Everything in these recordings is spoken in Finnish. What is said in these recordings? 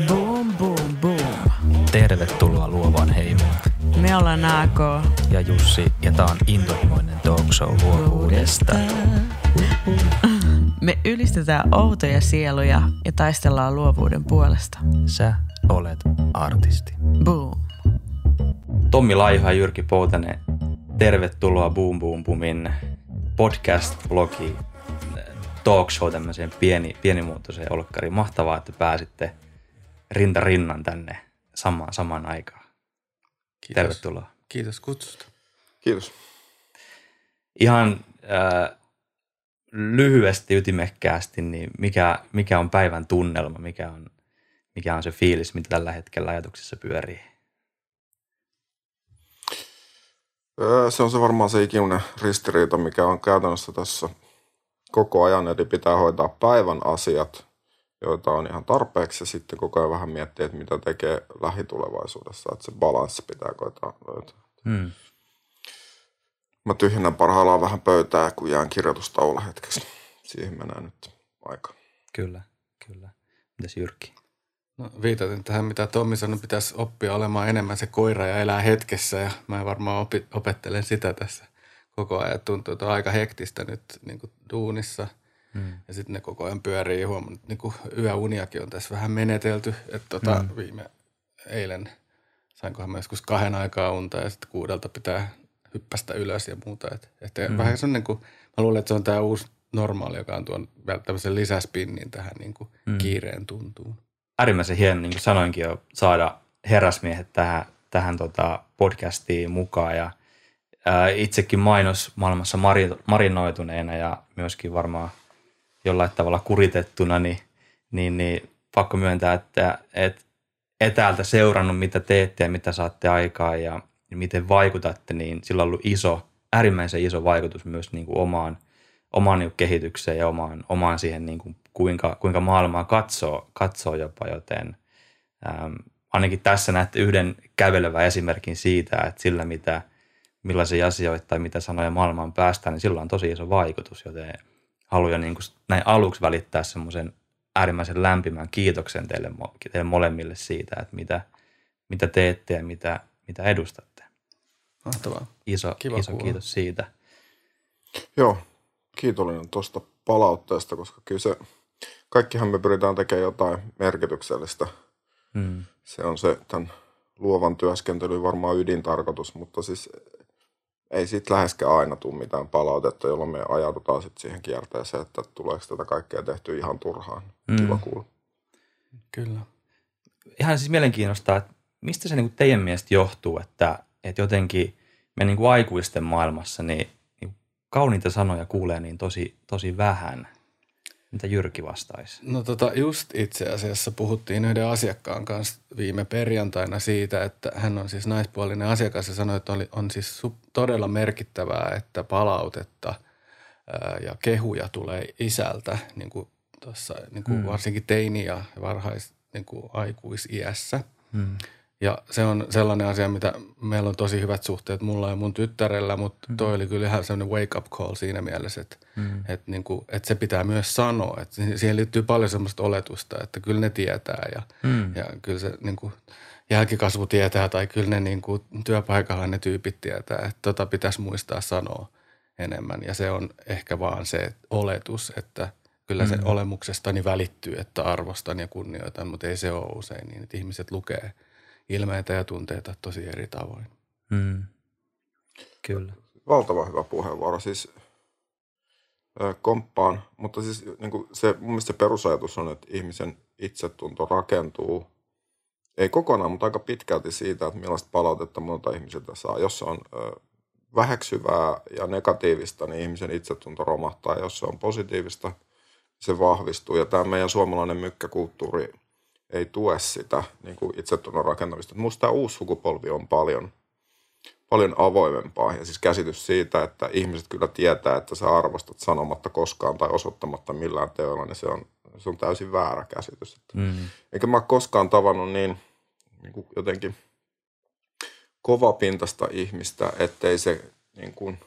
Boom, boom, boom. Tervetuloa luovaan heimoon. Me ollaan AK. Ja Jussi, ja tää on intohimoinen talk show luovuudesta. Me ylistetään outoja sieluja ja taistellaan luovuuden puolesta. Sä olet artisti. Boom. Tommi Laiho ja Jyrki Poutanen, tervetuloa Boom Boom Boomin podcast-blogi talk show tämmöiseen pieni, pienimuotoiseen olkkariin. Mahtavaa, että pääsitte rinta rinnan tänne samaan, samaan aikaan. Kiitos. Tervetuloa. Kiitos kutsusta. Kiitos. Ihan äh, lyhyesti, ytimekkäästi, niin mikä, mikä on päivän tunnelma, mikä on, mikä on se fiilis, mitä tällä hetkellä ajatuksissa pyörii? Öö, Se on se varmaan se ikuinen ristiriita, mikä on käytännössä tässä koko ajan. Eli pitää hoitaa päivän asiat, joita on ihan tarpeeksi ja sitten koko ajan vähän miettiä, että mitä tekee lähitulevaisuudessa. Että se balanssi pitää koittaa löytää. Hmm. Mä tyhjennän parhaillaan vähän pöytää, kun jään kirjoitustauolla hetkeksi. Siihen menee nyt aika. Kyllä, kyllä. Mitäs Jyrki? No, viitaten tähän, mitä Tommi sanoi, pitäisi oppia olemaan enemmän se koira ja elää hetkessä. Ja mä varmaan opi, opettelen sitä tässä koko ajan. Tuntuu, että on aika hektistä nyt niin kuin duunissa. Hmm. Ja sitten ne koko ajan pyörii. Huomannut, niin kuin yöuniakin on tässä vähän menetelty. Että tota, Mm. viime eilen sainkohan mä joskus kahden aikaa unta ja sitten kuudelta pitää hyppästä ylös ja muuta. Et, että Mm. vähän sellainen kuin, mä luulen, että se on tämä uusi normaali, joka on tuon tämmöisen lisäspinnin tähän niin kuin Mm. kiireen tuntuun. äärimmäisen hieno, niin kuin sanoinkin jo, saada herrasmiehet tähän, tähän tota podcastiin mukaan. Ja, ää, itsekin mainos maailmassa mari, marinoituneena ja myöskin varmaan jollain tavalla kuritettuna, niin, niin, niin pakko myöntää, että, että etäältä seurannut, mitä teette ja mitä saatte aikaan ja, ja miten vaikutatte, niin sillä on ollut iso, äärimmäisen iso vaikutus myös niin kuin omaan, omaan niin kuin kehitykseen ja omaan, omaan siihen, niin kuin kuinka, kuinka maailmaa katsoo, katsoo jopa, joten äm, ainakin tässä näette yhden kävelevän esimerkin siitä, että sillä mitä, millaisia asioita tai mitä sanoja maailmaan päästään, niin sillä on tosi iso vaikutus, joten haluan niin kuin näin aluksi välittää semmoisen äärimmäisen lämpimän kiitoksen teille, teille molemmille siitä, että mitä, mitä teette ja mitä, mitä edustatte. Mahtavaa. Iso, Kiva iso kuulla. kiitos siitä. Joo, kiitollinen tuosta palautteesta, koska kyllä se, kaikkihan me pyritään tekemään jotain merkityksellistä. Mm. Se on se tämän luovan työskentelyn varmaan ydintarkoitus, mutta siis ei siitä läheskään aina tule mitään palautetta, jolloin me ajaudutaan sitten siihen kierteeseen, että tuleeko tätä kaikkea tehty ihan turhaan. Mm. Kiva kuulla. Kyllä. Ihan siis mielenkiinnostaa, että mistä se niin kuin teidän mielestä johtuu, että, että jotenkin me niin kuin aikuisten maailmassa niin, niin kauniita sanoja kuulee niin tosi, tosi vähän. Mitä Jyrki vastaisi? No tota, just itse asiassa puhuttiin yhden asiakkaan kanssa viime perjantaina siitä, että hän on siis naispuolinen asiakas ja sanoi, että oli, on siis todella merkittävää, että palautetta ää, ja kehuja tulee isältä, niin kuin tuossa niin kuin Mm. varsinkin teini- ja varhais niin kuin aikuisiässä. Mm. Ja se on sellainen asia, mitä meillä on tosi hyvät suhteet mulla ja mun tyttärellä, mutta toi oli kyllä ihan sellainen wake up call siinä mielessä, että, Mm. että, niin kuin, että se pitää myös sanoa. Että si- siihen liittyy paljon semmoista oletusta, että kyllä ne tietää ja, Mm. ja kyllä se niin kuin, jälkikasvu tietää tai kyllä ne niin kuin, työpaikalla ne tyypit tietää, että tota pitäisi muistaa sanoa enemmän. Ja se on ehkä vaan se oletus, että kyllä se Mm. olemuksestani välittyy, että arvostan ja kunnioitan, mutta ei se ole usein niin, että ihmiset lukee ilmeitä ja tunteita tosi eri tavoin. Mm. Kyllä. Valtava hyvä puheenvuoro. Siis komppaan, mutta siis niin kuin se, mun mielestä se perusajatus on, että ihmisen itsetunto rakentuu, ei kokonaan, mutta aika pitkälti siitä, että millaista palautetta muilta ihmisiltä saa. Jos se on ö, väheksyvää ja negatiivista, niin ihmisen itsetunto romahtaa. Jos se on positiivista, se vahvistuu. Ja tämä meidän suomalainen mykkäkulttuuri ei tue sitä niin kuin itsetunnon rakentamista. Minusta tämä uusi sukupolvi on paljon, paljon avoimempaa. Ja siis käsitys siitä, että ihmiset kyllä tietää, että sä arvostat sanomatta koskaan tai osoittamatta millään teolla, niin se on, se on täysin väärä käsitys. Mm. Eikä mä koskaan tavannut niin, niin kuin jotenkin kovapintasta ihmistä, ettei se niin kuin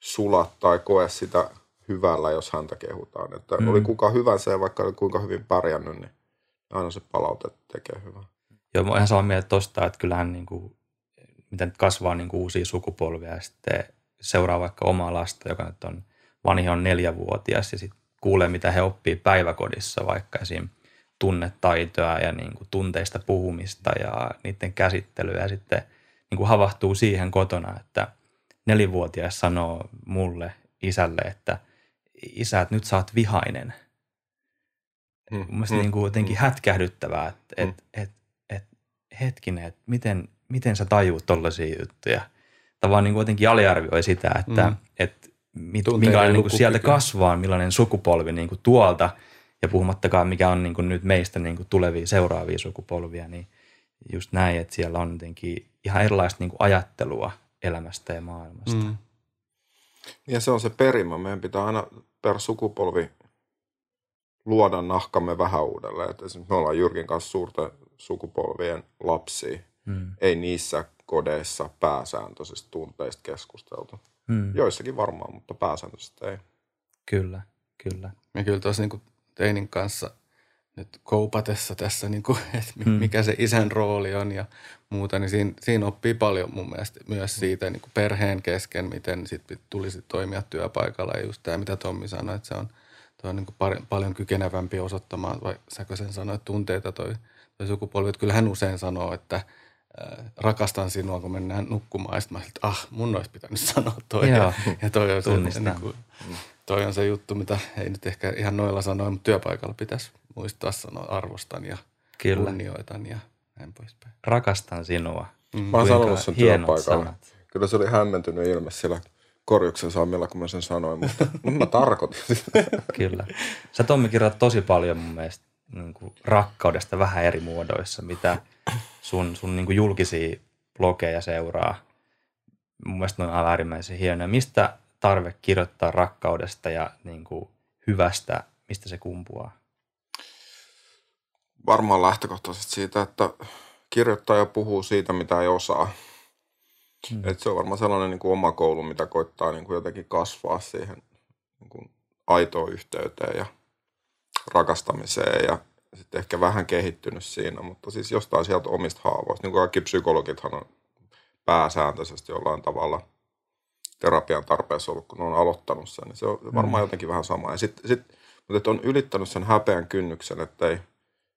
sula tai koe sitä hyvällä, jos häntä kehutaan. Että Mm. oli kuka hyvänsä ja vaikka kuinka hyvin pärjännyt, niin aina se palaute tekee hyvää. Joo, mä oon ihan samaa mieltä tosta, että kyllähän niin kuin, mitä nyt kasvaa niin kuin uusia sukupolvia ja sitten seuraa vaikka omaa lasta, joka nyt on, vanhi on neljävuotias ja sitten kuulee, mitä he oppii päiväkodissa, vaikka esim. tunnetaitoa ja niin kuin tunteista puhumista ja niiden käsittelyä ja sitten niin kuin havahtuu siihen kotona, että nelivuotias sanoo mulle, isälle, että isä, että nyt sä oot vihainen. Mm, Mielestäni mm, niin kuin jotenkin mm. hätkähdyttävää, että mm. et, et, et, hetkinen, että miten, miten sä tajuut tollaisia juttuja. Tavallaan niin kuin jotenkin aliarvioi sitä, että mm. et, mit, minkälainen niin kuin sieltä kasvaa, millainen sukupolvi niin kuin tuolta, ja puhumattakaan mikä on niin kuin nyt meistä niin kuin tulevia seuraavia sukupolvia, niin just näin, että siellä on jotenkin ihan erilaista niin kuin ajattelua elämästä ja maailmasta. Mm. Ja se on se perimä. Meidän pitää aina per sukupolvi luoda nahkamme vähän uudelleen. Että esimerkiksi me ollaan Jyrkin kanssa suurten sukupolvien lapsia. Mm. Ei niissä kodeissa pääsääntöisesti tunteista keskusteltu. Mm. Joissakin varmaan, mutta pääsääntöisesti ei. Kyllä, kyllä. Me kyllä tuossa niin teinin kanssa nyt koupatessa tässä, niin kuin, että mm. mikä se isän rooli on ja muuta, niin siinä, siinä oppii paljon mun mielestä myös siitä niin kuin perheen kesken, miten sit tulisi toimia työpaikalla. Ja just tämä, mitä Tommi sanoi, että se on, toi on niin kuin par, paljon kykenevämpi osoittamaan, vai säkö sen sanoit, tunteita toi, toi sukupolvi. Että kyllä hän usein sanoo, että äh, rakastan sinua, kun mennään nukkumaan. Ja sitten mä että ah, mun olisi pitänyt sanoa toi. Joo, ja toi on, se, niin kuin, toi on se juttu, mitä ei nyt ehkä ihan noilla sanoa, mutta työpaikalla pitäisi muistaa sanoa arvostan ja Kyllä. kunnioitan ja näin poispäin. Rakastan sinua. Mm. Mä oon sanonut sen työpaikalla. Sanat. Kyllä se oli hämmentynyt ilme siellä korjuksen saamilla, kun mä sen sanoin, mutta, mä tarkoitin sitä. Kyllä. Sä Tommi kirjoitat tosi paljon mun mielestä niin kuin rakkaudesta vähän eri muodoissa, mitä sun, sun niin kuin julkisia blogeja seuraa. Mun mielestä ne on aivan äärimmäisen hienoja. Mistä tarve kirjoittaa rakkaudesta ja niin kuin hyvästä, mistä se kumpuaa? varmaan lähtökohtaisesti siitä, että kirjoittaja puhuu siitä, mitä ei osaa. Hmm. Et se on varmaan sellainen niin kuin oma koulu, mitä koittaa niin kuin jotenkin kasvaa siihen niin kuin aitoon yhteyteen ja rakastamiseen ja sitten ehkä vähän kehittynyt siinä, mutta siis jostain sieltä omista haavoista. Niin kuin kaikki psykologithan on pääsääntöisesti jollain tavalla terapian tarpeessa ollut, kun ne on aloittanut sen. Niin se on varmaan hmm. jotenkin vähän sama. Ja sit, sit, mutta on ylittänyt sen häpeän kynnyksen, että ei –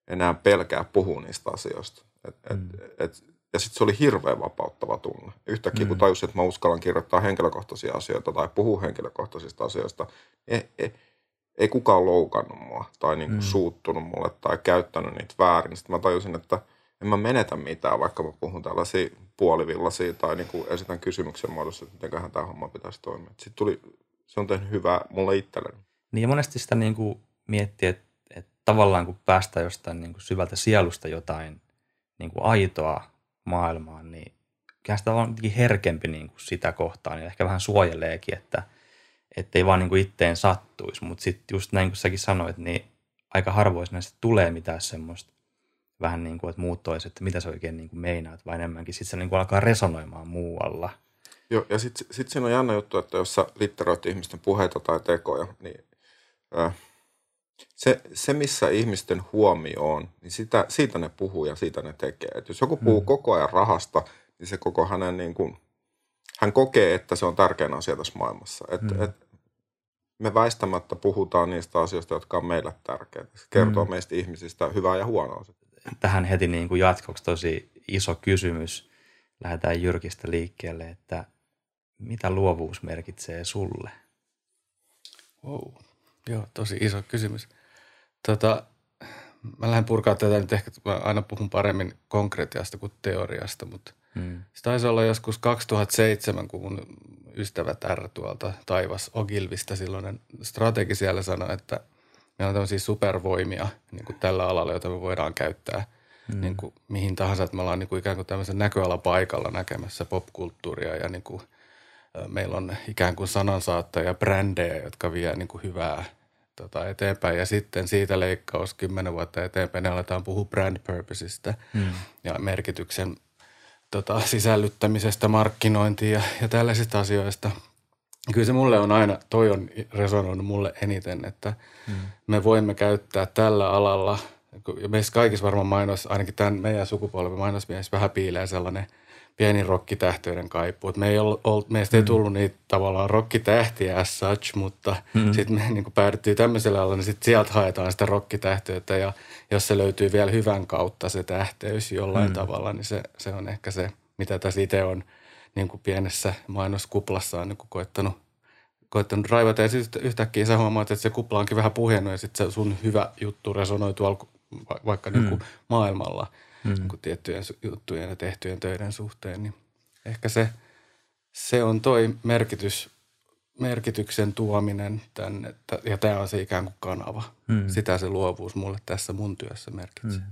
enää pelkää puhua niistä asioista. Et, et, mm. et, ja sitten se oli hirveän vapauttava tunne. Yhtäkkiä mm. kun tajusin, että mä uskallan kirjoittaa henkilökohtaisia asioita tai puhua henkilökohtaisista asioista, ei, ei, ei kukaan loukannut mua tai niinku mm. suuttunut mulle tai käyttänyt niitä väärin. Sitten mä tajusin, että en mä menetä mitään, vaikka mä puhun tällaisia puolivillaisia tai niinku esitän kysymyksen muodossa, että mitenköhän tämä homma pitäisi toimia. Sitten tuli, se on tehnyt hyvää mulle itselleni. Niin ja monesti sitä niinku miettii, että tavallaan kun päästään jostain niin kuin syvältä sielusta jotain niin kuin aitoa maailmaan, niin kyllä sitä on herkempi niin kuin sitä kohtaan ja ehkä vähän suojeleekin, että ei vaan niin kuin itteen sattuisi. Mutta sitten just näin kuin säkin sanoit, niin aika harvoin näistä tulee mitään semmoista vähän niin kuin, että muut toiset, että mitä sä oikein niin kuin meinaat, vai enemmänkin sitten se niin kuin alkaa resonoimaan muualla. Joo, ja sitten sit siinä on jännä juttu, että jos sä litteroit ihmisten puheita tai tekoja, niin äh, se, se, missä ihmisten huomio on, niin sitä, siitä ne puhuu ja siitä ne tekee. Et jos joku puhuu hmm. koko ajan rahasta, niin se koko hänen, niin kuin, hän kokee, että se on tärkein asia tässä maailmassa. Et, hmm. et me väistämättä puhutaan niistä asioista, jotka on meille tärkeitä. Se kertoo hmm. meistä ihmisistä hyvää ja huonoa. Tähän heti niin kuin jatkoksi tosi iso kysymys. Lähdetään Jyrkistä liikkeelle, että mitä luovuus merkitsee sulle? Wow. Joo, tosi iso kysymys. Tota, mä lähden purkaa tätä nyt ehkä, mä aina puhun paremmin konkretiasta kuin teoriasta, mutta hmm. se taisi olla joskus 2007, kun mun ystävä R tuolta taivas Ogilvista silloinen strategi siellä sanoi, että meillä on tämmöisiä supervoimia niin kuin tällä alalla, joita me voidaan käyttää hmm. niin kuin mihin tahansa, että me ollaan niin kuin ikään kuin tämmöisen näköalapaikalla näkemässä popkulttuuria ja niin kuin – meillä on ikään kuin sanansaattajia, brändejä, jotka vie niin kuin hyvää tota, eteenpäin. Ja sitten siitä leikkaus kymmenen vuotta eteenpäin, ne aletaan puhua brand purposeista hmm. ja merkityksen tota, sisällyttämisestä, markkinointiin ja, ja tällaisista asioista. Kyllä se mulle on aina, toi on resonoinut mulle eniten, että hmm. me voimme käyttää tällä alalla ja meissä kaikissa varmaan mainos, ainakin tämän meidän sukupolven mainosmies vähän piilee sellainen pieni rokkitähtöiden kaipuu. Et me ei ollut, meistä ei mm. tullut niitä tavallaan rokkitähtiä as such, mutta mm. sitten me niin päädyttiin tämmöiselle alalle, niin sitten sieltä haetaan sitä rokkitähteyttä ja jos se löytyy vielä hyvän kautta se tähteys jollain mm. tavalla, niin se, se on ehkä se, mitä tässä itse on niin kuin pienessä mainoskuplassa niin kuin koettanut, koettanut raivata. Ja sitten yhtäkkiä sä huomaat, että se kupla onkin vähän puhjennut ja sitten se sun hyvä juttu resonoi tuolla vaikka mm. niin kuin maailmalla mm. niin kuin tiettyjen juttujen ja tehtyjen töiden suhteen. Niin ehkä se, se on toi merkitys, merkityksen tuominen tänne, ja tämä on se ikään kuin kanava. Mm. Sitä se luovuus mulle tässä mun työssä merkitsee. Mm.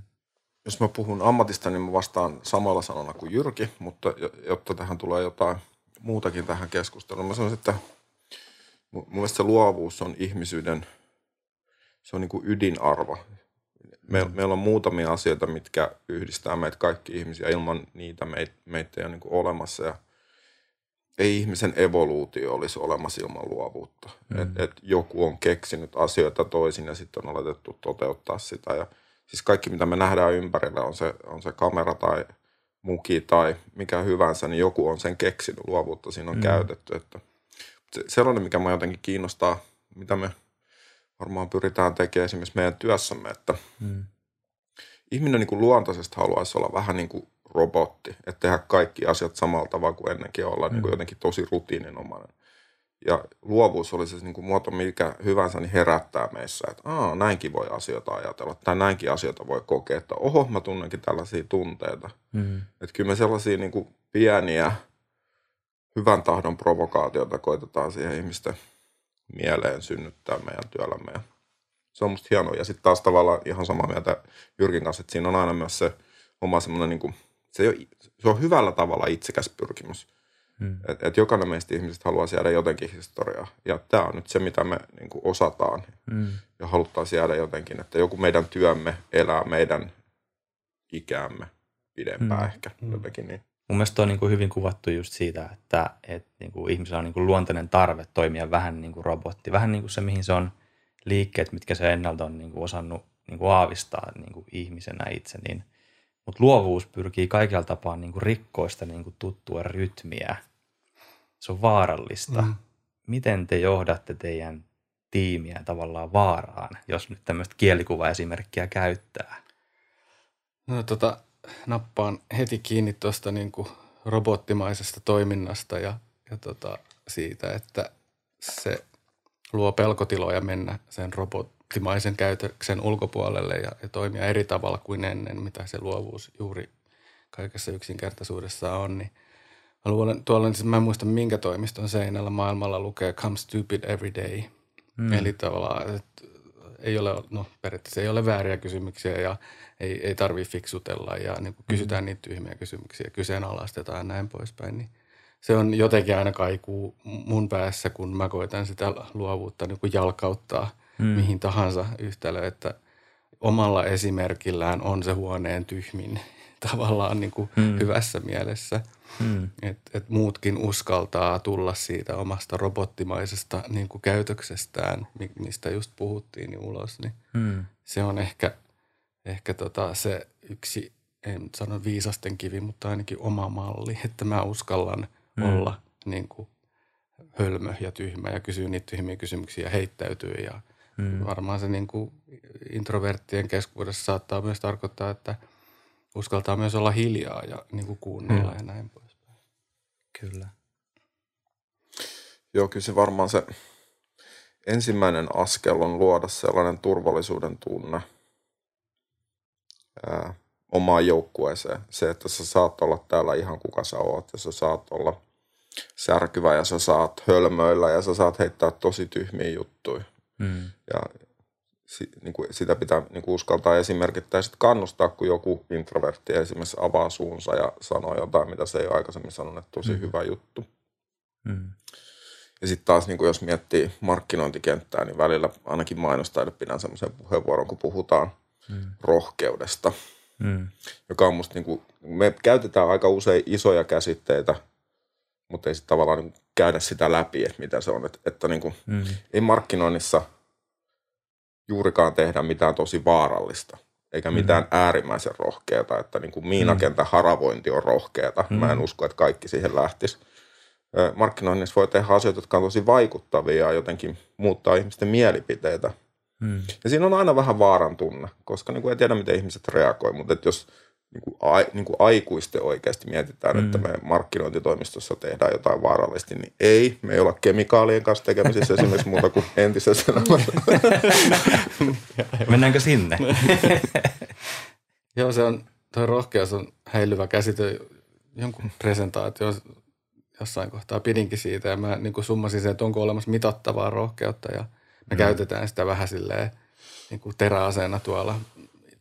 Jos mä puhun ammatista, niin mä vastaan samalla sanalla kuin Jyrki, mutta jotta tähän tulee jotain muutakin tähän keskusteluun, mä sanoisin, että mun mielestä se luovuus on ihmisyyden, se on niin kuin ydinarvo. Me, mm. Meillä on muutamia asioita, mitkä yhdistää meitä kaikki ihmisiä. Ilman niitä meitä, meitä ei ole niin olemassa ja ei ihmisen evoluutio olisi olemassa ilman luovuutta. Mm. Et, et joku on keksinyt asioita toisin ja sitten on aletettu toteuttaa sitä ja – siis kaikki mitä me nähdään ympärillä, on se, on se kamera tai muki tai mikä hyvänsä, niin joku on sen keksinyt, luovuutta siinä on mm. käytetty. Että se, sellainen, mikä mä jotenkin kiinnostaa, mitä me varmaan pyritään tekemään esimerkiksi meidän työssämme, että mm. ihminen niin kuin luontaisesti haluaisi olla vähän niin kuin robotti, että tehdä kaikki asiat samalla tavalla kuin ennenkin olla mm. niin kuin jotenkin tosi rutiininomainen ja luovuus oli se niin kuin muoto mikä hyvänsä, niin herättää meissä, että Aa, näinkin voi asioita ajatella tai näinkin asioita voi kokea, että oho, mä tunnenkin tällaisia tunteita. Mm. Että kyllä me sellaisia niin kuin pieniä hyvän tahdon provokaatioita koitetaan siihen ihmisten mieleen synnyttää meidän työllämme. Ja se on musta hienoa. Ja sitten taas tavallaan ihan samaa mieltä Jyrkin kanssa, että siinä on aina myös se oma semmoinen, niin kuin, se, ole, se on hyvällä tavalla itsekäs pyrkimys Mm. Että et jokainen meistä ihmisistä haluaa jäädä jotenkin historiaa. Ja tämä on nyt se, mitä me niin kuin osataan mm. ja haluttaisiin jäädä jotenkin, että joku meidän työmme elää meidän ikäämme pidempään mm. ehkä mm. jotenkin niin. Mun mielestä on niin kuin hyvin kuvattu just siitä, että, että niin kuin ihmisellä on niin kuin luontainen tarve toimia vähän niin kuin robotti. Vähän niin kuin se, mihin se on liikkeet, mitkä se ennalta on niin kuin osannut niin kuin aavistaa niin kuin ihmisenä itse. Niin, mutta luovuus pyrkii kaikilla tapaa niin kuin rikkoista niin kuin tuttua rytmiä – se on vaarallista. Mm. Miten te johdatte teidän tiimiä tavallaan vaaraan, jos nyt tämmöistä kielikuvaesimerkkiä käyttää? No tota, nappaan heti kiinni tuosta niin robottimaisesta toiminnasta ja, ja tota, siitä, että se luo pelkotiloja mennä sen robottimaisen käytöksen ulkopuolelle ja, ja toimia eri tavalla kuin ennen, mitä se luovuus juuri kaikessa yksinkertaisuudessa on, niin Mä luulen, tuolla, siis mä en muista minkä toimiston seinällä maailmalla lukee come stupid every day. Mm. Eli tavallaan, että ei ole, no periaatteessa ei ole vääriä kysymyksiä ja ei, ei tarvitse fiksutella ja niin kuin kysytään mm. niitä tyhmiä kysymyksiä, kyseenalaistetaan ja näin poispäin. Niin se on jotenkin aina kaikuu mun päässä, kun mä koitan sitä luovuutta niin kuin jalkauttaa mm. mihin tahansa yhtälö, että omalla esimerkillään on se huoneen tyhmin tavallaan niin kuin mm. hyvässä mielessä – Hmm. Että et muutkin uskaltaa tulla siitä omasta robottimaisesta niin kuin käytöksestään, mistä just puhuttiin, niin ulos. Niin hmm. Se on ehkä, ehkä tota se yksi, en sano viisasten kivi, mutta ainakin oma malli, että mä uskallan hmm. olla niin kuin hölmö ja tyhmä ja kysyä niitä tyhmiä kysymyksiä ja heittäytyy. Ja hmm. varmaan se niin kuin introverttien keskuudessa saattaa myös tarkoittaa, että – uskaltaa myös olla hiljaa ja niin kuin kuunnella hmm. ja näin poispäin. Kyllä. Joo, kyllä se varmaan se ensimmäinen askel on luoda sellainen turvallisuuden tunne ää, omaan joukkueeseen. Se, että sä saat olla täällä ihan kuka sä oot ja sä saat olla särkyvä ja sä saat hölmöillä ja sä saat heittää tosi tyhmiä juttuja. Mm. Ja niin kuin sitä pitää niin kuin uskaltaa esimerkittää sitten kannustaa, kun joku introvertti esimerkiksi avaa suunsa ja sanoo jotain, mitä se ei ole aikaisemmin sanonut, että tosi mm. hyvä juttu. Mm. Ja sitten taas, niin kuin jos miettii markkinointikenttää, niin välillä ainakin mainostaille pidän semmoisen puheenvuoron, kun puhutaan mm. rohkeudesta, mm. joka on musta, niin kuin, me käytetään aika usein isoja käsitteitä, mutta ei sitten tavallaan niin käydä sitä läpi, että mitä se on. Että, että niin kuin, mm. ei markkinoinnissa – juurikaan tehdä mitään tosi vaarallista. eikä mitään mm. äärimmäisen rohkeata, että niin kuin miinakentän haravointi on rohkeata. Mm. Mä en usko, että kaikki siihen lähtisi. Markkinoinnissa voi tehdä asioita, jotka on tosi vaikuttavia ja jotenkin muuttaa ihmisten mielipiteitä. Mm. Ja siinä on aina vähän vaaran tunne, koska niin kuin ei tiedä, miten ihmiset reagoivat, mutta että jos niin kuin, a, niin kuin aikuisten oikeasti mietitään, mm. että me markkinointitoimistossa tehdään jotain vaarallisesti, niin ei. Me ei olla kemikaalien kanssa tekemisissä esimerkiksi muuta kuin entisessä elämässä. Mennäänkö sinne? Joo, se on, tuo rohkeus on häilyvä käsite. Jonkun presentaatio jossain kohtaa pidinkin siitä ja mä niin kuin summasin sen, että onko olemassa mitattavaa rohkeutta ja me mm. käytetään sitä vähän silleen niin kuin teräaseena tuolla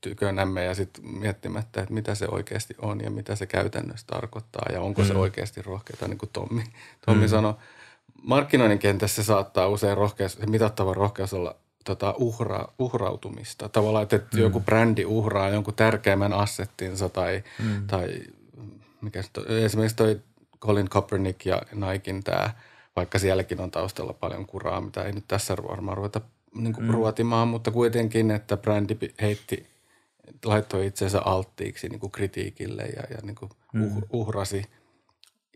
tykönämme ja sitten miettimättä, että mitä se oikeasti on ja mitä se käytännössä tarkoittaa ja onko mm. se oikeasti rohkeata, niin kuin Tommi, Tommi mm. sanoi. Markkinoinnin kentässä saattaa usein rohkeus, se mitattava rohkeus olla tota, uhra, uhrautumista. Tavallaan, että mm. joku brändi uhraa jonkun tärkeimmän assettinsa tai, mm. tai mikä se, esimerkiksi toi Colin Kaepernick ja Nikein tämä, vaikka sielläkin on taustalla paljon kuraa, mitä ei nyt tässä varmaan ruveta niin kuin mm. ruotimaan, mutta kuitenkin, että brändi heitti laittoi itsensä alttiiksi niin kuin kritiikille ja, ja niin kuin uh, uhrasi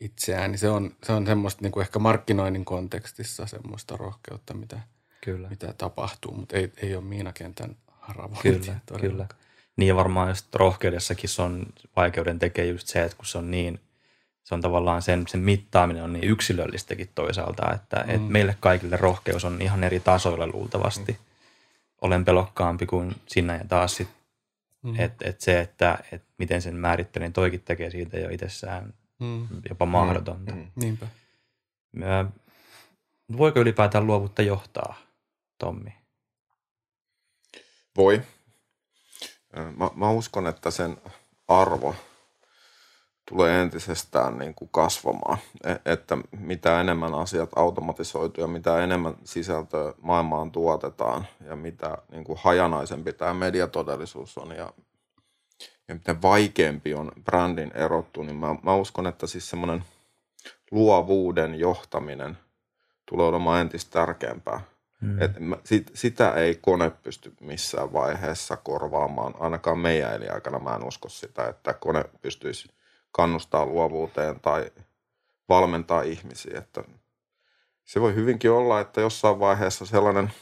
itseään, niin se on, se on semmoista niin kuin ehkä markkinoinnin kontekstissa semmoista rohkeutta, mitä, kyllä. mitä tapahtuu, mutta ei, ei ole miinakentän haravointia. Kyllä, kyllä. Niin ja varmaan just rohkeudessakin se on vaikeuden tekee just se, että kun se on niin, se on tavallaan sen, sen mittaaminen on niin yksilöllistäkin toisaalta, että mm. et meille kaikille rohkeus on ihan eri tasoilla luultavasti. Mm. Olen pelokkaampi kuin sinä ja taas sitten Mm. Että et se, että et miten sen määrittelee, niin toikin tekee siitä jo itsessään mm. jopa mahdotonta. Mm. Niinpä. Mä, voiko ylipäätään luovuutta johtaa, Tommi? Voi. Mä, mä uskon, että sen arvo tulee entisestään niin kuin kasvamaan. E, että mitä enemmän asiat automatisoituu ja mitä enemmän sisältöä maailmaan tuotetaan ja mitä niin kuin hajanaisempi tämä mediatodellisuus on ja, ja miten vaikeampi on brändin erottu, niin mä, mä uskon, että siis semmoinen luovuuden johtaminen tulee olemaan entistä tärkeämpää. Mm. Et sit, sitä ei kone pysty missään vaiheessa korvaamaan, ainakaan meidän aikana mä en usko sitä, että kone pystyisi – kannustaa luovuuteen tai valmentaa ihmisiä. Että se voi hyvinkin olla, että jossain vaiheessa sellainen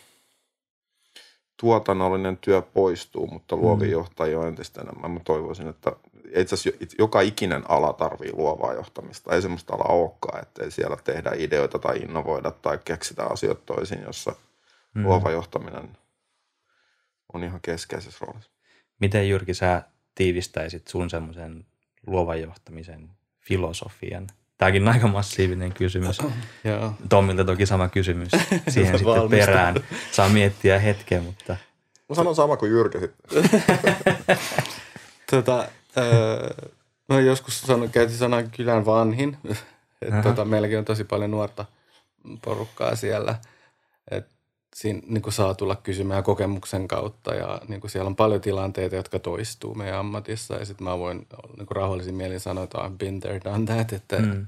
tuotannollinen työ poistuu, mutta luovi mm. johtajia on entistä enemmän. Mä toivoisin, että itse asiassa joka ikinen ala tarvii luovaa johtamista. Ei semmoista ala olekaan, että ei siellä tehdä ideoita tai innovoida tai keksitä asioita toisin, jossa mm. luova johtaminen on ihan keskeisessä roolissa. Miten Jyrki sä tiivistäisit sun semmoisen luovan johtamisen filosofian? Tämäkin on aika massiivinen kysymys. Tommilta toki sama kysymys siihen sitten perään. Saa miettiä hetken, mutta... Mä sanon sama kuin Jyrkä sitten. tota, öö, no joskus sanon, käytin sanan kylän vanhin. tota, meilläkin on tosi paljon nuorta porukkaa siellä. Et siinä niin kuin saa tulla kysymään kokemuksen kautta ja niin kuin siellä on paljon tilanteita, jotka toistuu meidän ammatissa ja sitten mä voin niin kuin rauhallisin mielin sanoa, että I've been there, done that, että mm.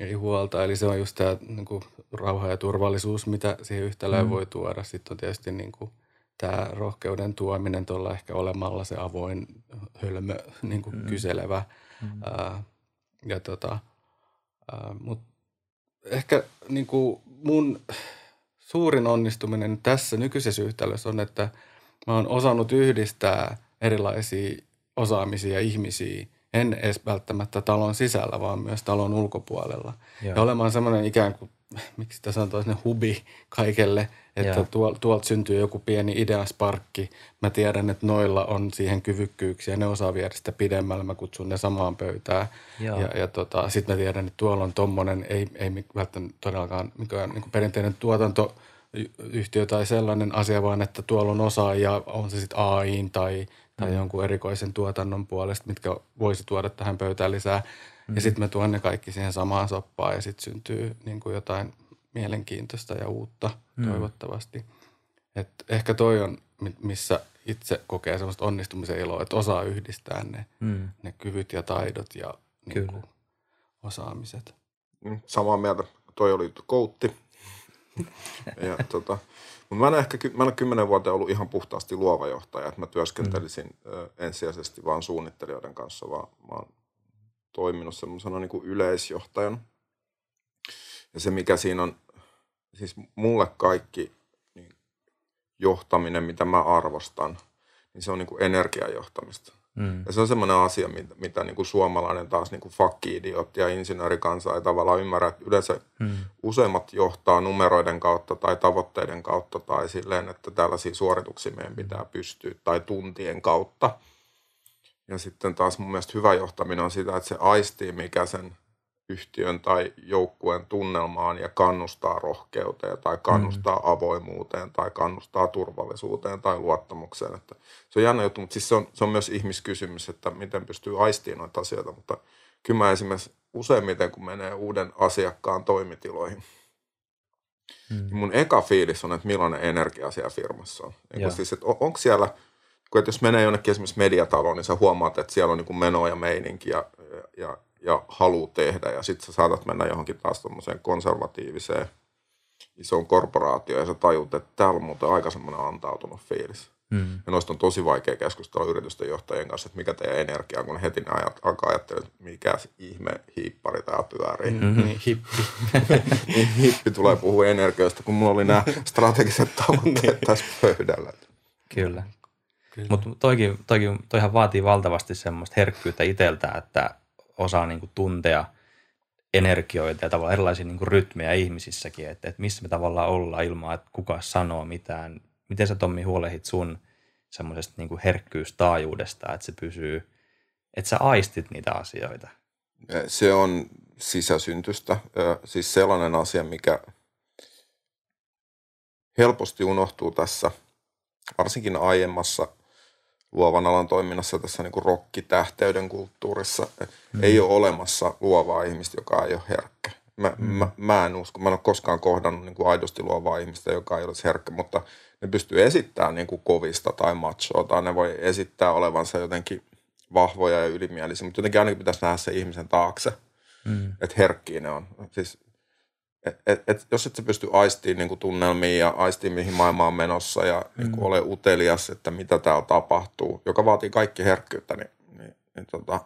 ei huolta. Eli se on just tämä niin kuin rauha ja turvallisuus, mitä siihen yhtälöön mm. voi tuoda. Sitten on tietysti niin kuin tämä rohkeuden tuominen tuolla ehkä olemalla se avoin, hölmö, niin kuin mm. kyselevä. Mm. Ää, ja tota, mutta ehkä niin kuin mun suurin onnistuminen tässä nykyisessä yhtälössä on, että mä oon osannut yhdistää erilaisia osaamisia ihmisiä, en edes välttämättä talon sisällä, vaan myös talon ulkopuolella. Joo. Ja olemaan semmoinen ikään kuin, miksi sitä sanotaan, hubi kaikelle, että tuol, tuolta syntyy joku pieni ideasparkki. Mä tiedän, että noilla on siihen kyvykkyyksiä, ne osaa viedä sitä pidemmälle, mä kutsun ne samaan pöytään. Joo. Ja, ja tota, sitten mä tiedän, että tuolla on tommonen, ei, ei välttämättä todellakaan mikään niin perinteinen tuotantoyhtiö tai sellainen asia, vaan että tuolla on osaajia, on se sitten AI tai, tai mm. jonkun erikoisen tuotannon puolesta, mitkä voisi tuoda tähän pöytään lisää. Mm. Ja sitten mä tuon ne kaikki siihen samaan soppaan ja sitten syntyy niin kuin jotain mielenkiintoista ja uutta mm. toivottavasti. Et ehkä toi on, missä itse kokee sellaista onnistumisen iloa, että osaa yhdistää ne, mm. ne kyvyt ja taidot ja niin kuin, osaamiset. Mm, samaa mieltä. Toi oli koutti. Ja, tota, Mutta mä en ehkä mä en kymmenen vuotta ollut ihan puhtaasti luova johtaja, että mä työskentelisin mm. ensisijaisesti vain suunnittelijoiden kanssa, vaan mä oon toiminut semmoisena niin kuin yleisjohtajan. Ja se, mikä siinä on, siis mulle kaikki niin johtaminen, mitä mä arvostan, niin se on niin kuin energiajohtamista. Mm. Ja se on semmoinen asia, mitä, mitä niin kuin suomalainen taas niin kuin fakki-idiotti ja insinöörikansa ei tavallaan ymmärrä. Että yleensä mm. useimmat johtaa numeroiden kautta tai tavoitteiden kautta tai silleen, että tällaisia suorituksia meidän pitää pystyä tai tuntien kautta. Ja sitten taas mun mielestä hyvä johtaminen on sitä, että se aistii, mikä sen yhtiön tai joukkueen tunnelmaan ja kannustaa rohkeuteen tai kannustaa mm. avoimuuteen tai kannustaa turvallisuuteen tai luottamukseen. Että se on jännä juttu, mutta siis se on, se on myös ihmiskysymys, että miten pystyy aistiin noita asioita. Mutta kyllä mä esimerkiksi useimmiten, kun menee uuden asiakkaan toimitiloihin, mm. niin mun eka fiilis on, että millainen energia siellä firmassa on. Niin siis, että on, onko siellä, kun että jos menee jonnekin esimerkiksi mediataloon, niin sä huomaat, että siellä on niin menoa ja meininki ja, ja, ja ja halu tehdä. Ja sitten sä saatat mennä johonkin taas tuommoiseen konservatiiviseen isoon korporaatioon ja sä tajut, että täällä on muuten aika semmoinen antautunut fiilis. Mm. Ja noista on tosi vaikea keskustella yritysten johtajien kanssa, että mikä teidän energia on, kun heti ne ajat, alkaa ajattelemaan, että mikä ihme hiippari tää pyörii. Mm-hmm. Niin, hippi. niin, hippi tulee puhua energioista, kun mulla oli nämä strategiset tavoitteet niin. tässä pöydällä. Kyllä. Kyllä. Mutta toikin, toikin, toihan vaatii valtavasti semmoista herkkyyttä itseltä, että osaa niin kuin tuntea energioita ja tavallaan erilaisia niin kuin rytmejä ihmisissäkin, että, että missä me tavallaan ollaan ilman, että kuka sanoo mitään. Miten sä Tommi huolehit sun semmoisesta niin herkkyystaajuudesta, että se pysyy, että sä aistit niitä asioita? Se on sisäsyntystä. Siis sellainen asia, mikä helposti unohtuu tässä, varsinkin aiemmassa – luovan alan toiminnassa tässä niin kuin rokkitähteyden kulttuurissa. Mm. Ei ole olemassa luovaa ihmistä, joka ei ole herkkä. Mä, mm. mä, mä en usko, mä en ole koskaan kohdannut niin kuin aidosti luovaa ihmistä, joka ei olisi herkkä, mutta ne pystyy esittämään niin kuin kovista tai machoa, tai ne voi esittää olevansa jotenkin vahvoja ja ylimielisiä, mutta jotenkin ainakin pitäisi nähdä se ihmisen taakse, mm. että herkkiä ne on. Siis et, et, et, jos et sä pysty aistiin niin tunnelmiin ja aistiin, mihin maailma on menossa ja mm. niin ole utelias, että mitä täällä tapahtuu, joka vaatii kaikki herkkyyttä, niin, niin, niin tota,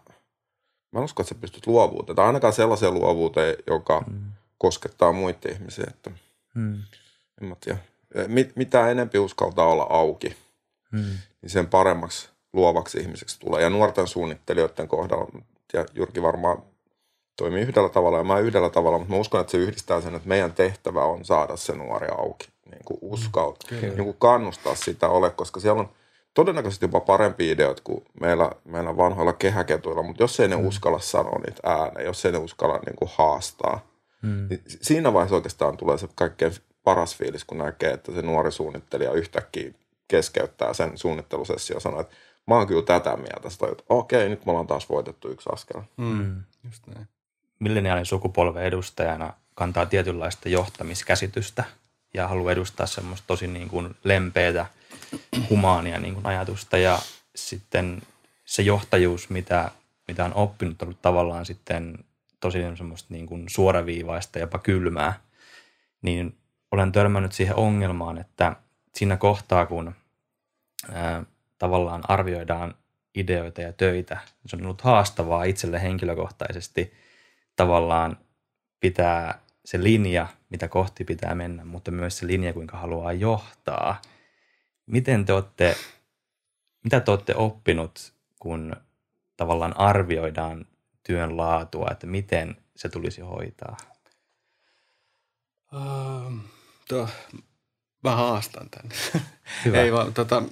mä en usko, että sä pystyt luovuuteen. Tai ainakaan sellaiseen luovuuteen, joka mm. koskettaa muita ihmisiä. Että, mm. en mä tiedä. Mit, mitä enempi uskaltaa olla auki, mm. niin sen paremmaksi luovaksi ihmiseksi tulee. Ja nuorten suunnittelijoiden kohdalla, ja Jyrki varmaan toimii yhdellä tavalla ja mä yhdellä tavalla, mutta mä uskon, että se yhdistää sen, että meidän tehtävä on saada se nuori auki, niin kuin uskaltaa, mm, niin kuin kannustaa sitä ole, koska siellä on todennäköisesti jopa parempi ideoita kuin meillä, meillä vanhoilla kehäketuilla, mutta jos ei ne mm. uskalla sanoa niitä ääneen, jos ei ne uskalla niin kuin haastaa, mm. niin siinä vaiheessa oikeastaan tulee se kaikkein paras fiilis, kun näkee, että se nuori suunnittelija yhtäkkiä keskeyttää sen suunnittelusessio ja sanoo, että mä oon kyllä tätä mieltä. Sitten että okei, nyt me ollaan taas voitettu yksi askel. Mm. Just näin milleniaalin sukupolven edustajana kantaa tietynlaista johtamiskäsitystä ja haluaa edustaa semmoista tosi niin kuin lempeätä, humaania niin kuin ajatusta. Ja sitten se johtajuus, mitä, mitä on oppinut, on ollut tavallaan sitten tosi semmoista niin kuin suoraviivaista, jopa kylmää, niin olen törmännyt siihen ongelmaan, että siinä kohtaa, kun ää, tavallaan arvioidaan ideoita ja töitä, se on ollut haastavaa itselle henkilökohtaisesti – tavallaan pitää se linja, mitä kohti pitää mennä, mutta myös se linja, kuinka haluaa johtaa. Miten te olette, mitä te olette oppinut, kun tavallaan arvioidaan työn laatua, että miten se tulisi hoitaa? Uh, to, mä haastan tämän. Hyvä. Ei vaan, tota,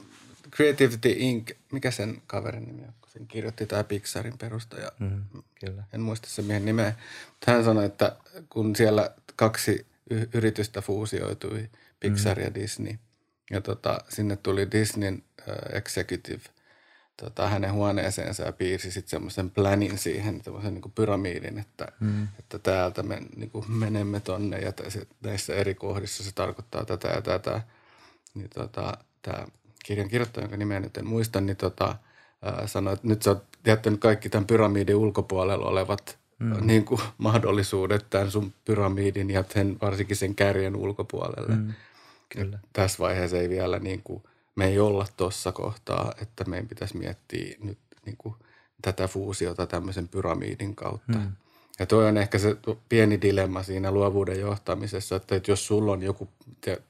Creativity Inc., mikä sen kaverin nimi on? Sen kirjoitti tämä Pixarin perustaja. Mm, kyllä. En muista sen miehen nimeä. Mutta hän sanoi, että kun siellä kaksi y- yritystä fuusioitui, Pixar mm. ja Disney, ja tota, sinne tuli Disneyn uh, executive tota, hänen huoneeseensa ja piirsi sitten semmoisen planin siihen, semmoisen niin pyramidin, että, mm. että täältä me niin kuin menemme tonne ja näissä eri kohdissa se tarkoittaa tätä ja tätä. Niin tota, tämä kirjan kirjoittaja, jonka nimeä nyt en muista, niin tota, sanoi, että nyt sä oot jättänyt kaikki tämän pyramidin ulkopuolella olevat mm. niin kuin, mahdollisuudet tämän sun pyramidin ja sen, varsinkin sen kärjen ulkopuolelle. Mm. Kyllä. Tässä vaiheessa ei vielä niin kuin, me ei olla tuossa kohtaa, että meidän pitäisi miettiä nyt niin kuin, tätä fuusiota tämmöisen pyramidin kautta. Hmm. Ja toi on ehkä se pieni dilemma siinä luovuuden johtamisessa, että, että jos sulla on joku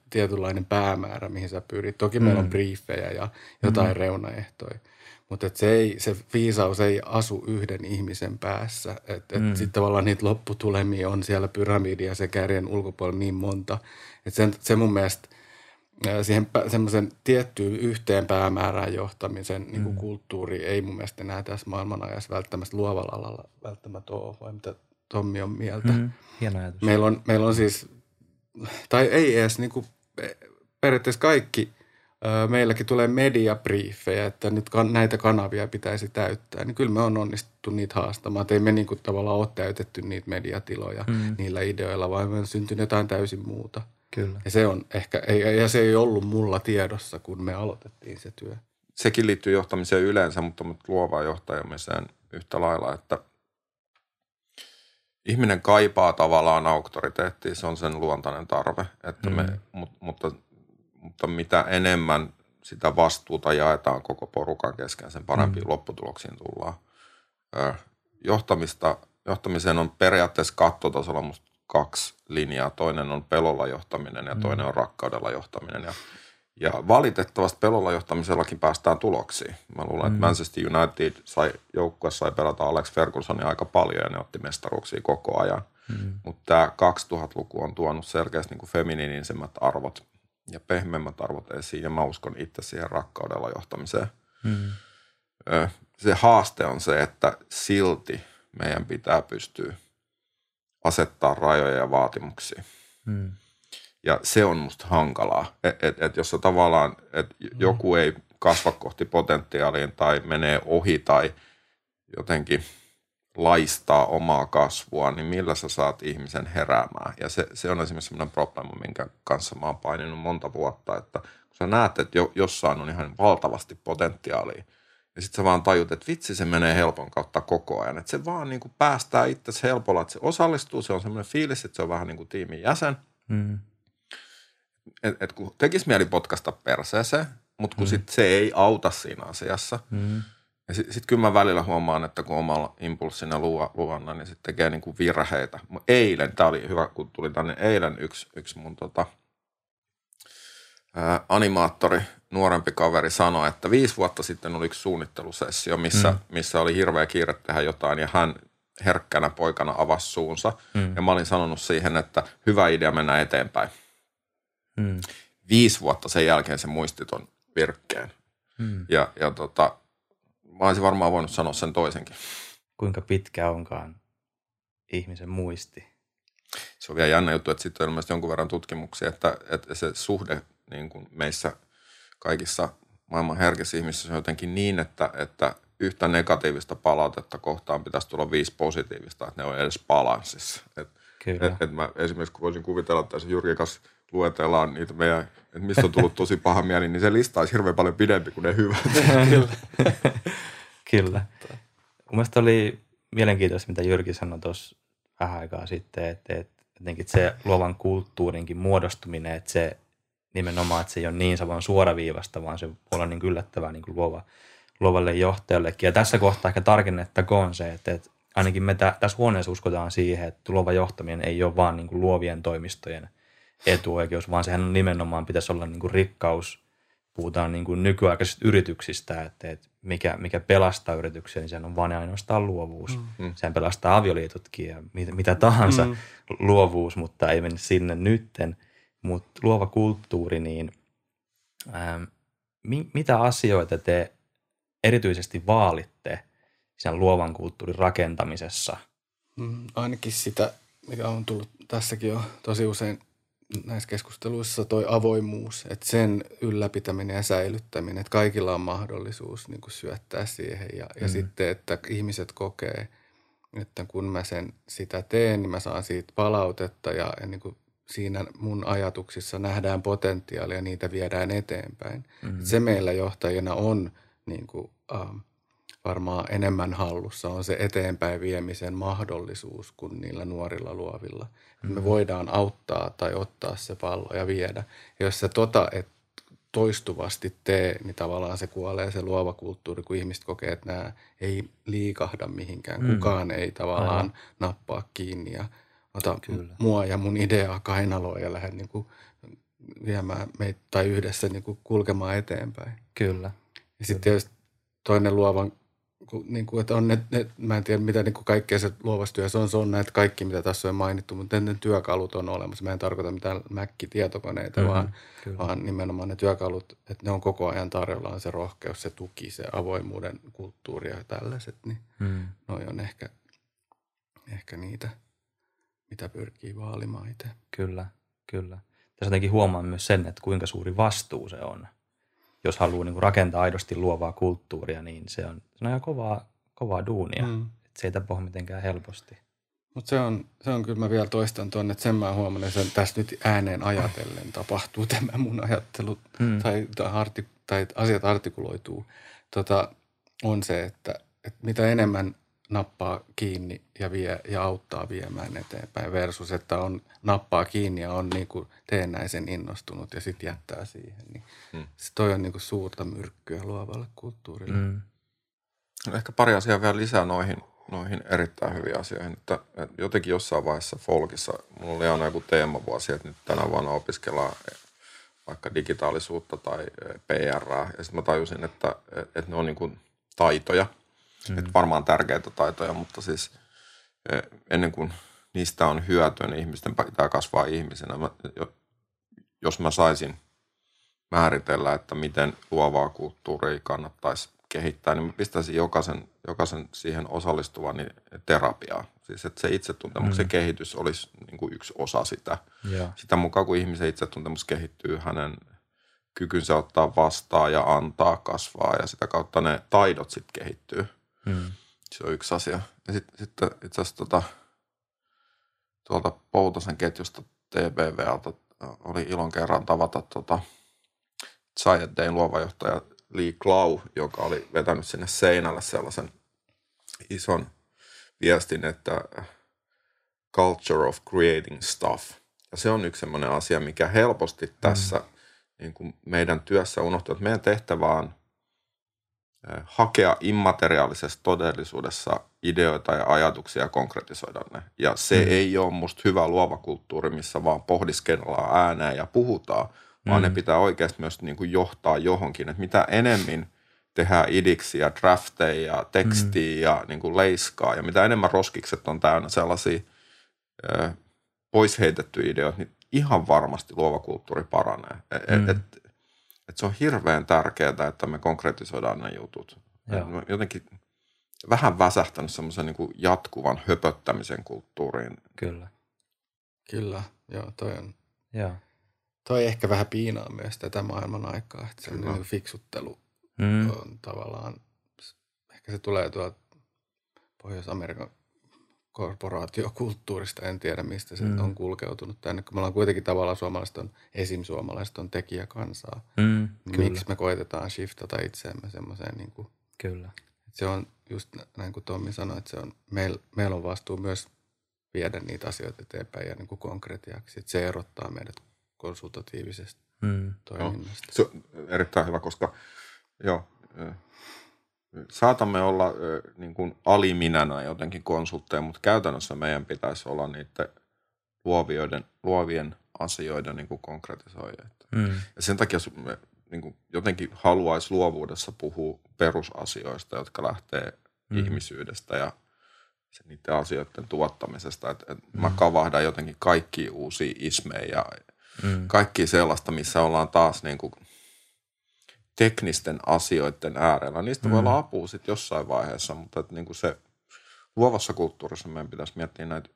tietynlainen päämäärä, mihin sä pyrit. Toki mm. meillä on hmm. briefejä ja jotain mm. reunaehtoja. Mutta se, ei, se viisaus ei asu yhden ihmisen päässä. Et, et mm. Sitten tavallaan niitä lopputulemia on siellä pyramidia se kärjen ulkopuolella niin monta. Et sen, se mun mielestä siihen semmoisen tiettyyn yhteen päämäärään johtamisen niin kuin mm. kulttuuri ei mun mielestä enää tässä maailmanajassa välttämättä luovalla alalla välttämättä ole, vai mitä Tommi on mieltä. Mm. Hieno ajatus. Meillä on, meillä on siis, tai ei edes niin kuin, periaatteessa kaikki – meilläkin tulee mediabriefejä, että nyt näitä kanavia pitäisi täyttää, niin kyllä me on onnistuttu niitä haastamaan. Ei me niin kuin tavallaan ole täytetty niitä mediatiloja mm. niillä ideoilla, vaan me on syntynyt jotain täysin muuta. Kyllä. Ja se on ehkä, ja se ei ollut mulla tiedossa, kun me aloitettiin se työ. Sekin liittyy johtamiseen yleensä, mutta, luovaan johtamiseen yhtä lailla, että ihminen kaipaa tavallaan auktoriteettia, se on sen luontainen tarve, että me, mm. mutta, mutta mitä enemmän sitä vastuuta jaetaan koko porukan kesken, sen parempiin mm. lopputuloksiin tullaan. Johtamista, johtamiseen on periaatteessa kattotasolla musta kaksi linjaa. Toinen on pelolla johtaminen ja mm. toinen on rakkaudella johtaminen. Ja, ja valitettavasti pelolla johtamisellakin päästään tuloksiin. Mä luulen, mm. että Manchester United sai, joukkue sai pelata Alex Fergusonia aika paljon ja ne otti mestaruuksia koko ajan. Mm. Mutta tämä 2000-luku on tuonut selkeästi niin feminiinisemmät arvot ja pehmeämmät arvot esiin ja mä uskon itse siihen rakkaudella johtamiseen. Mm. Se haaste on se, että silti meidän pitää pystyä asettaa rajoja ja vaatimuksia. Mm. Ja se on musta hankalaa, että et, et jos tavallaan, että mm. joku ei kasva kohti potentiaaliin tai menee ohi tai jotenkin – laistaa omaa kasvua, niin millä sä saat ihmisen heräämään. Ja se, se on esimerkiksi sellainen probleema, minkä kanssa mä oon paininut monta vuotta, että kun sä näet, että jo, jossain on ihan valtavasti potentiaalia, ja sitten sä vaan tajut, että vitsi se menee helpon kautta koko ajan. Että se vaan niin kuin päästää itse helpolla, että se osallistuu, se on semmoinen fiilis, että se on vähän niin kuin tiimin jäsen. Mm. Et, et kun tekisi mieli potkasta perseeseen, mutta kun mm. sit se ei auta siinä asiassa, mm ja sitten sit kyllä mä välillä huomaan, että kun omalla impulssina luvanna, niin sitten tekee niin kuin virheitä. Eilen, tämä oli hyvä, kun tuli tänne eilen yksi, yksi mun tota, ää, animaattori, nuorempi kaveri sanoi, että viisi vuotta sitten oli yksi suunnittelusessio, missä, mm. missä oli hirveä kiire tehdä jotain ja hän herkkänä poikana avasi suunsa. Mm. Ja mä olin sanonut siihen, että hyvä idea mennä eteenpäin. Mm. Viisi vuotta sen jälkeen se muisti ton virkkeen. Mm. Ja, ja tota, mä olisin varmaan voinut sanoa sen toisenkin. Kuinka pitkä onkaan ihmisen muisti? Se on vielä jännä juttu, että sitten on ilmeisesti jonkun verran tutkimuksia, että, että se suhde niin kuin meissä kaikissa maailman herkissä ihmisissä on jotenkin niin, että, että yhtä negatiivista palautetta kohtaan pitäisi tulla viisi positiivista, että ne on edes balanssissa. Et, Kyllä. Et, et mä esimerkiksi voisin kuvitella, että se Jyrki kanssa luetellaan niitä meidän, että mistä on tullut tosi paha mieli, niin se lista olisi hirveän paljon pidempi kuin ne hyvät. Kyllä. Kyllä. Mun mielestä oli mielenkiintoista, mitä Jyrki sanoi tuossa vähän aikaa sitten, että, että jotenkin se luovan kulttuurinkin muodostuminen, että se nimenomaan, että se ei ole niin savan suoraviivasta, vaan se voi olla niin yllättävää niin luova, luovalle johtajallekin. Ja tässä kohtaa ehkä tarkennettakoon se, että, että ainakin me tä, tässä huoneessa uskotaan siihen, että luova johtaminen ei ole vaan niin luovien toimistojen etuoikeus, vaan sehän nimenomaan pitäisi olla niin kuin rikkaus. Puhutaan niin kuin nykyaikaisista yrityksistä, että, että mikä, mikä pelastaa yrityksiä, niin sehän on vain ainoastaan luovuus. Mm. mm. Sehän pelastaa avioliitotkin ja mitä, mitä tahansa mm. luovuus, mutta ei mene sinne nytten. Mutta luova kulttuuri, niin ähm, mi, mitä asioita te erityisesti vaalitte sen luovan kulttuurin rakentamisessa? Mm, ainakin sitä, mikä on tullut tässäkin jo tosi usein näissä keskusteluissa toi avoimuus, että sen ylläpitäminen ja säilyttäminen, että kaikilla on mahdollisuus niin kuin syöttää siihen ja, mm. ja sitten, että ihmiset kokee, että kun mä sen sitä teen, niin mä saan siitä palautetta ja, ja niin kuin siinä mun ajatuksissa nähdään potentiaalia ja niitä viedään eteenpäin. Mm. Se meillä johtajina on niin kuin, ähm, varmaan enemmän hallussa on se eteenpäin viemisen mahdollisuus kuin niillä nuorilla luovilla. Mm. Me voidaan auttaa tai ottaa se pallo ja viedä. Ja jos sä tota et toistuvasti tee, niin tavallaan se kuolee se luova kulttuuri, kun ihmiset kokee, että nämä ei liikahda mihinkään. Mm. Kukaan ei tavallaan Aivan. nappaa kiinni ja ota Kyllä. mua ja mun ideaa kainaloa ja lähde niin kuin viemään meitä tai yhdessä niin kuin kulkemaan eteenpäin. Kyllä. Ja sitten tietysti toinen luovan niin kuin, että on ne, ne, mä en tiedä mitä niin kuin kaikkea se luovassa työssä on, se on näitä kaikki, mitä tässä on mainittu, mutta ne työkalut on olemassa. Mä en tarkoita mitään Mac-tietokoneita, mm-hmm, vaan, vaan nimenomaan ne työkalut, että ne on koko ajan tarjolla, on se rohkeus, se tuki, se avoimuuden kulttuuri ja tällaiset, niin mm. noi on ehkä, ehkä niitä, mitä pyrkii vaalimaan itse. Kyllä, kyllä. Tässä jotenkin huomaan myös sen, että kuinka suuri vastuu se on jos haluaa niin kuin rakentaa aidosti luovaa kulttuuria, niin se on, se on ihan kovaa, kovaa duunia. Mm. Et se ei tapahdu mitenkään helposti. Mutta se on, se on kyllä, mä vielä toistan tuonne, että sen mä huomannut, että tässä nyt ääneen ajatellen tapahtuu tämä mun ajattelu mm. tai, tai, artik, tai asiat artikuloituu. Tota, on se, että, että mitä enemmän nappaa kiinni ja vie ja auttaa viemään eteenpäin versus, että on nappaa kiinni ja on niin kuin teennäisen innostunut ja sitten jättää siihen. Niin hmm. se toi on niin kuin suurta myrkkyä luovalle kulttuurille. Hmm. No ehkä pari asiaa vielä lisää noihin, noihin erittäin hyviin asioihin. Että, että jotenkin jossain vaiheessa Folkissa, mulla oli aina joku teemavuosi, että nyt tänä vuonna opiskellaan vaikka digitaalisuutta tai PR. Ja sitten mä tajusin, että, että ne on niin kuin taitoja – Mm. Että varmaan tärkeitä taitoja, mutta siis e, ennen kuin niistä on hyötyä, niin ihmisten pitää kasvaa ihmisenä. Mä, jos mä saisin määritellä, että miten luovaa kulttuuria kannattaisi kehittää, niin mä pistäisin jokaisen, jokaisen siihen osallistuvan niin terapiaa. Siis että se itsetuntemuksen mm. kehitys olisi niin kuin yksi osa sitä. Yeah. Sitä mukaan, kun ihmisen itsetuntemus kehittyy, hänen kykynsä ottaa vastaan ja antaa kasvaa ja sitä kautta ne taidot sitten kehittyy. Mm. Se on yksi asia. Ja sitten sit, itse asiassa tota, tuolta Poutosen ketjusta TBVltä oli ilon kerran tavata tota, Giant Dayn luovajohtaja Lee Klau, joka oli vetänyt sinne seinälle sellaisen ison viestin, että culture of creating stuff. Ja se on yksi sellainen asia, mikä helposti tässä mm. niin kuin meidän työssä unohtuu, että meidän tehtävä on – hakea immateriaalisessa todellisuudessa ideoita ja ajatuksia ja konkretisoida ne. Ja se mm. ei ole musta hyvä luova kulttuuri, missä vaan pohdiskellaan ääneen ja puhutaan, vaan mm. ne pitää oikeasti myös niin kuin johtaa johonkin. Että mitä enemmän tehdään idiksiä, drafteja, tekstiä mm. ja niin kuin leiskaa, ja mitä enemmän roskikset on täynnä sellaisia ö, pois heitettyjä ideoita, niin ihan varmasti luova kulttuuri paranee. Mm. Et, et, että se on hirveän tärkeää, että me konkretisoidaan ne jutut. Jotenkin vähän väsähtänyt semmoisen niin jatkuvan höpöttämisen kulttuuriin. Kyllä. Kyllä, joo, toi on. Joo. Toi ehkä vähän piinaa myös tätä maailman aikaa, että se niin fiksuttelu mm. on tavallaan, ehkä se tulee tuolta Pohjois-Amerikan korporaatiokulttuurista, en tiedä mistä se mm. on kulkeutunut tänne, kun me ollaan kuitenkin tavallaan suomalaiset on, esim. suomalaiset on tekijäkansaa. Mm, niin Miksi me koitetaan shiftata itseämme semmoiseen niin kuin, Kyllä. Se on just näin kuin Tommi sanoi, että se on, meil, meillä on vastuu myös viedä niitä asioita eteenpäin ja niin kuin konkretiaksi. Että se erottaa meidät konsultatiivisesta mm. toiminnasta. No, se on erittäin hyvä, koska joo, saatamme olla niin kuin aliminänä jotenkin konsultteja, mutta käytännössä meidän pitäisi olla niiden luovioiden, luovien asioiden niin kuin konkretisoijia. Mm. Ja sen takia me niin kuin jotenkin haluaisi luovuudessa puhua perusasioista, jotka lähtee mm. ihmisyydestä ja niiden asioiden tuottamisesta. Et, et mm. Mä kavahdan jotenkin kaikki uusia ismejä ja mm. kaikki sellaista, missä ollaan taas niin kuin teknisten asioiden äärellä. Niistä mm. voi olla apua sitten jossain vaiheessa, mutta että niin kuin se luovassa kulttuurissa meidän pitäisi miettiä näitä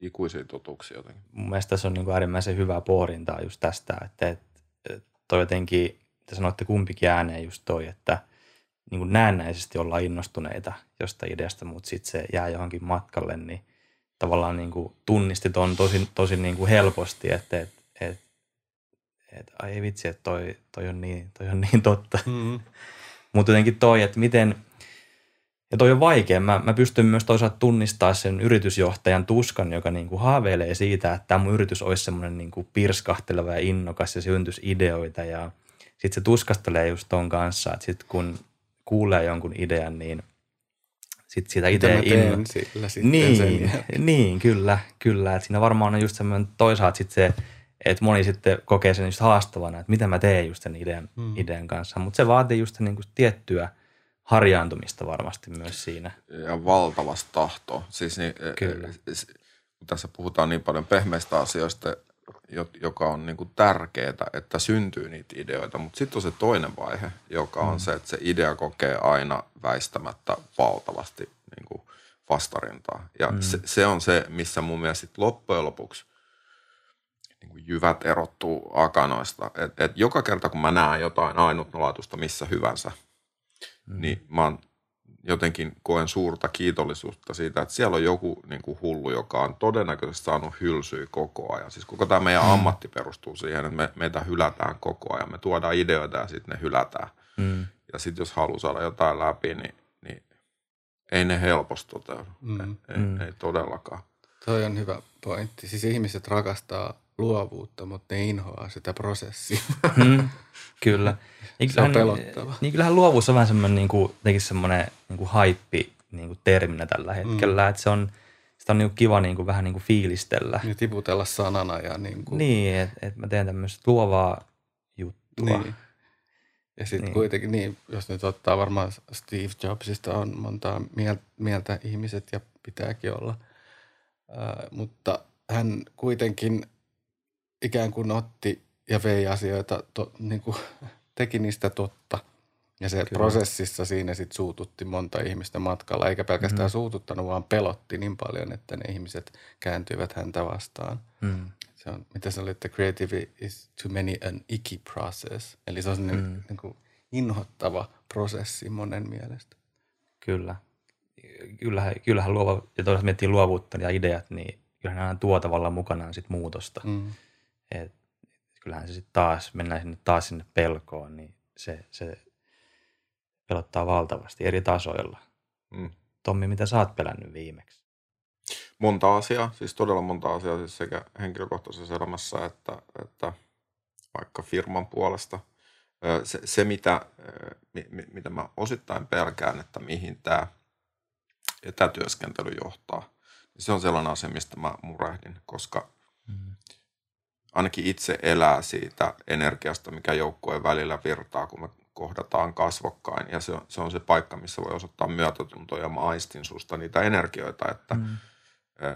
ikuisia totuuksia jotenkin. Mun mielestä tässä on niin kuin äärimmäisen hyvää pohdintaa just tästä, että, että toi jotenkin, te sanoitte kumpikin ääneen just toi, että niin kuin näennäisesti ollaan innostuneita jostain ideasta, mutta sitten se jää johonkin matkalle, niin tavallaan niin kuin tunnistit on tosi, tosi niin kuin helposti, että, että, että että ai vitsi, että toi, toi, on, niin, toi on niin totta. Mm-hmm. Mutta jotenkin toi, että miten, ja toi on vaikea. Mä, mä pystyn myös toisaalta tunnistamaan sen yritysjohtajan tuskan, joka niin kuin haaveilee siitä, että tämä mun yritys olisi semmoinen niin kuin pirskahteleva ja innokas ja syntyisi ideoita. Ja sitten se tuskastelee just ton kanssa, että sitten kun kuulee jonkun idean, niin sitten sitä mä teen sillä sitten niin, niin, kyllä, kyllä. Et siinä varmaan on just semmoinen toisaalta sitten se, että moni sitten kokee sen just haastavana, että mitä mä teen just sen idean, Mm. idean kanssa. Mutta se vaatii just niin kuin tiettyä harjaantumista varmasti myös siinä. ja valtavasta tahtoa. Siis niin, Kyllä. e- e- kun tässä puhutaan niin paljon pehmeistä asioista, jo- joka on niin kuin tärkeää, että syntyy niitä ideoita, mutta sitten on se toinen vaihe, joka on se, että se idea kokee aina väistämättä valtavasti niin kuin vastarintaa. Ja mm. se, se on se, missä mun mielestä loppujen lopuksi niin kuin jyvät erottuu akanoista. Et, et joka kerta, kun mä näen jotain ainutlaatuista missä hyvänsä, mm. niin mä oon jotenkin koen suurta kiitollisuutta siitä, että siellä on joku niin kuin hullu, joka on todennäköisesti saanut hylsyä koko ajan. Siis koko tämä meidän ammatti perustuu siihen, että me, meitä hylätään koko ajan. Me tuodaan ideoita ja sitten ne hylätään. Mm. Ja sitten jos haluaa saada jotain läpi, niin, niin ei ne helposti toteudu. Mm. Ei, Mm. ei, ei todellakaan. Toi on hyvä pointti. Siis ihmiset rakastaa luovuutta, mutta ne inhoaa sitä prosessia. Mm, kyllä. Niin Se on pelottava. Niin kyllähän luovuus on vähän semmoinen niin kuin, semmoinen niin kuin haippi niin kuin terminä tällä hetkellä, mm. että se on, sitä on niin kuin kiva niin kuin, vähän niin kuin fiilistellä. ja tiputella sanana ja niin kuin, Niin, että et mä teen tämmöistä luovaa juttua. Niin. Ja sitten Niin. kuitenkin, niin, jos nyt ottaa varmaan Steve Jobsista on montaa mieltä, mieltä ihmiset ja pitääkin olla. Ää, mutta hän kuitenkin ikään kuin otti ja vei asioita, to, niin kuin, teki niistä totta. Ja se Kyllä. prosessissa siinä sitten suututti monta ihmistä matkalla, eikä pelkästään mm. suututtanut, vaan pelotti niin paljon, että ne ihmiset kääntyivät häntä vastaan. Mm. Se on, mitä se oli, että creative is to many an icky process. Eli se on sellainen mm. niin kuin inhottava prosessi monen mielestä. Kyllä. Kyllähän, kyllähän luova, ja toisaalta miettii luovuutta ja ideat, niin kyllähän nämä tuo tavallaan mukanaan sit muutosta. Mm. Et, kyllähän se sitten taas, mennään sinne, taas sinne pelkoon, niin se, se pelottaa valtavasti eri tasoilla. Mm. Tommi, mitä sä oot pelännyt viimeksi? monta asiaa, siis todella monta asiaa siis sekä henkilökohtaisessa elämässä että, että vaikka firman puolesta. Se, se mitä, mitä mä osittain pelkään, että mihin tämä etätyöskentely johtaa, niin se on sellainen asia, mistä mä murehdin, koska Mm. Ainakin itse elää siitä energiasta, mikä joukkojen välillä virtaa, kun me kohdataan kasvokkain. Ja se on, se on se paikka, missä voi osoittaa myötätuntoa ja mä aistin susta niitä energioita, että Mm.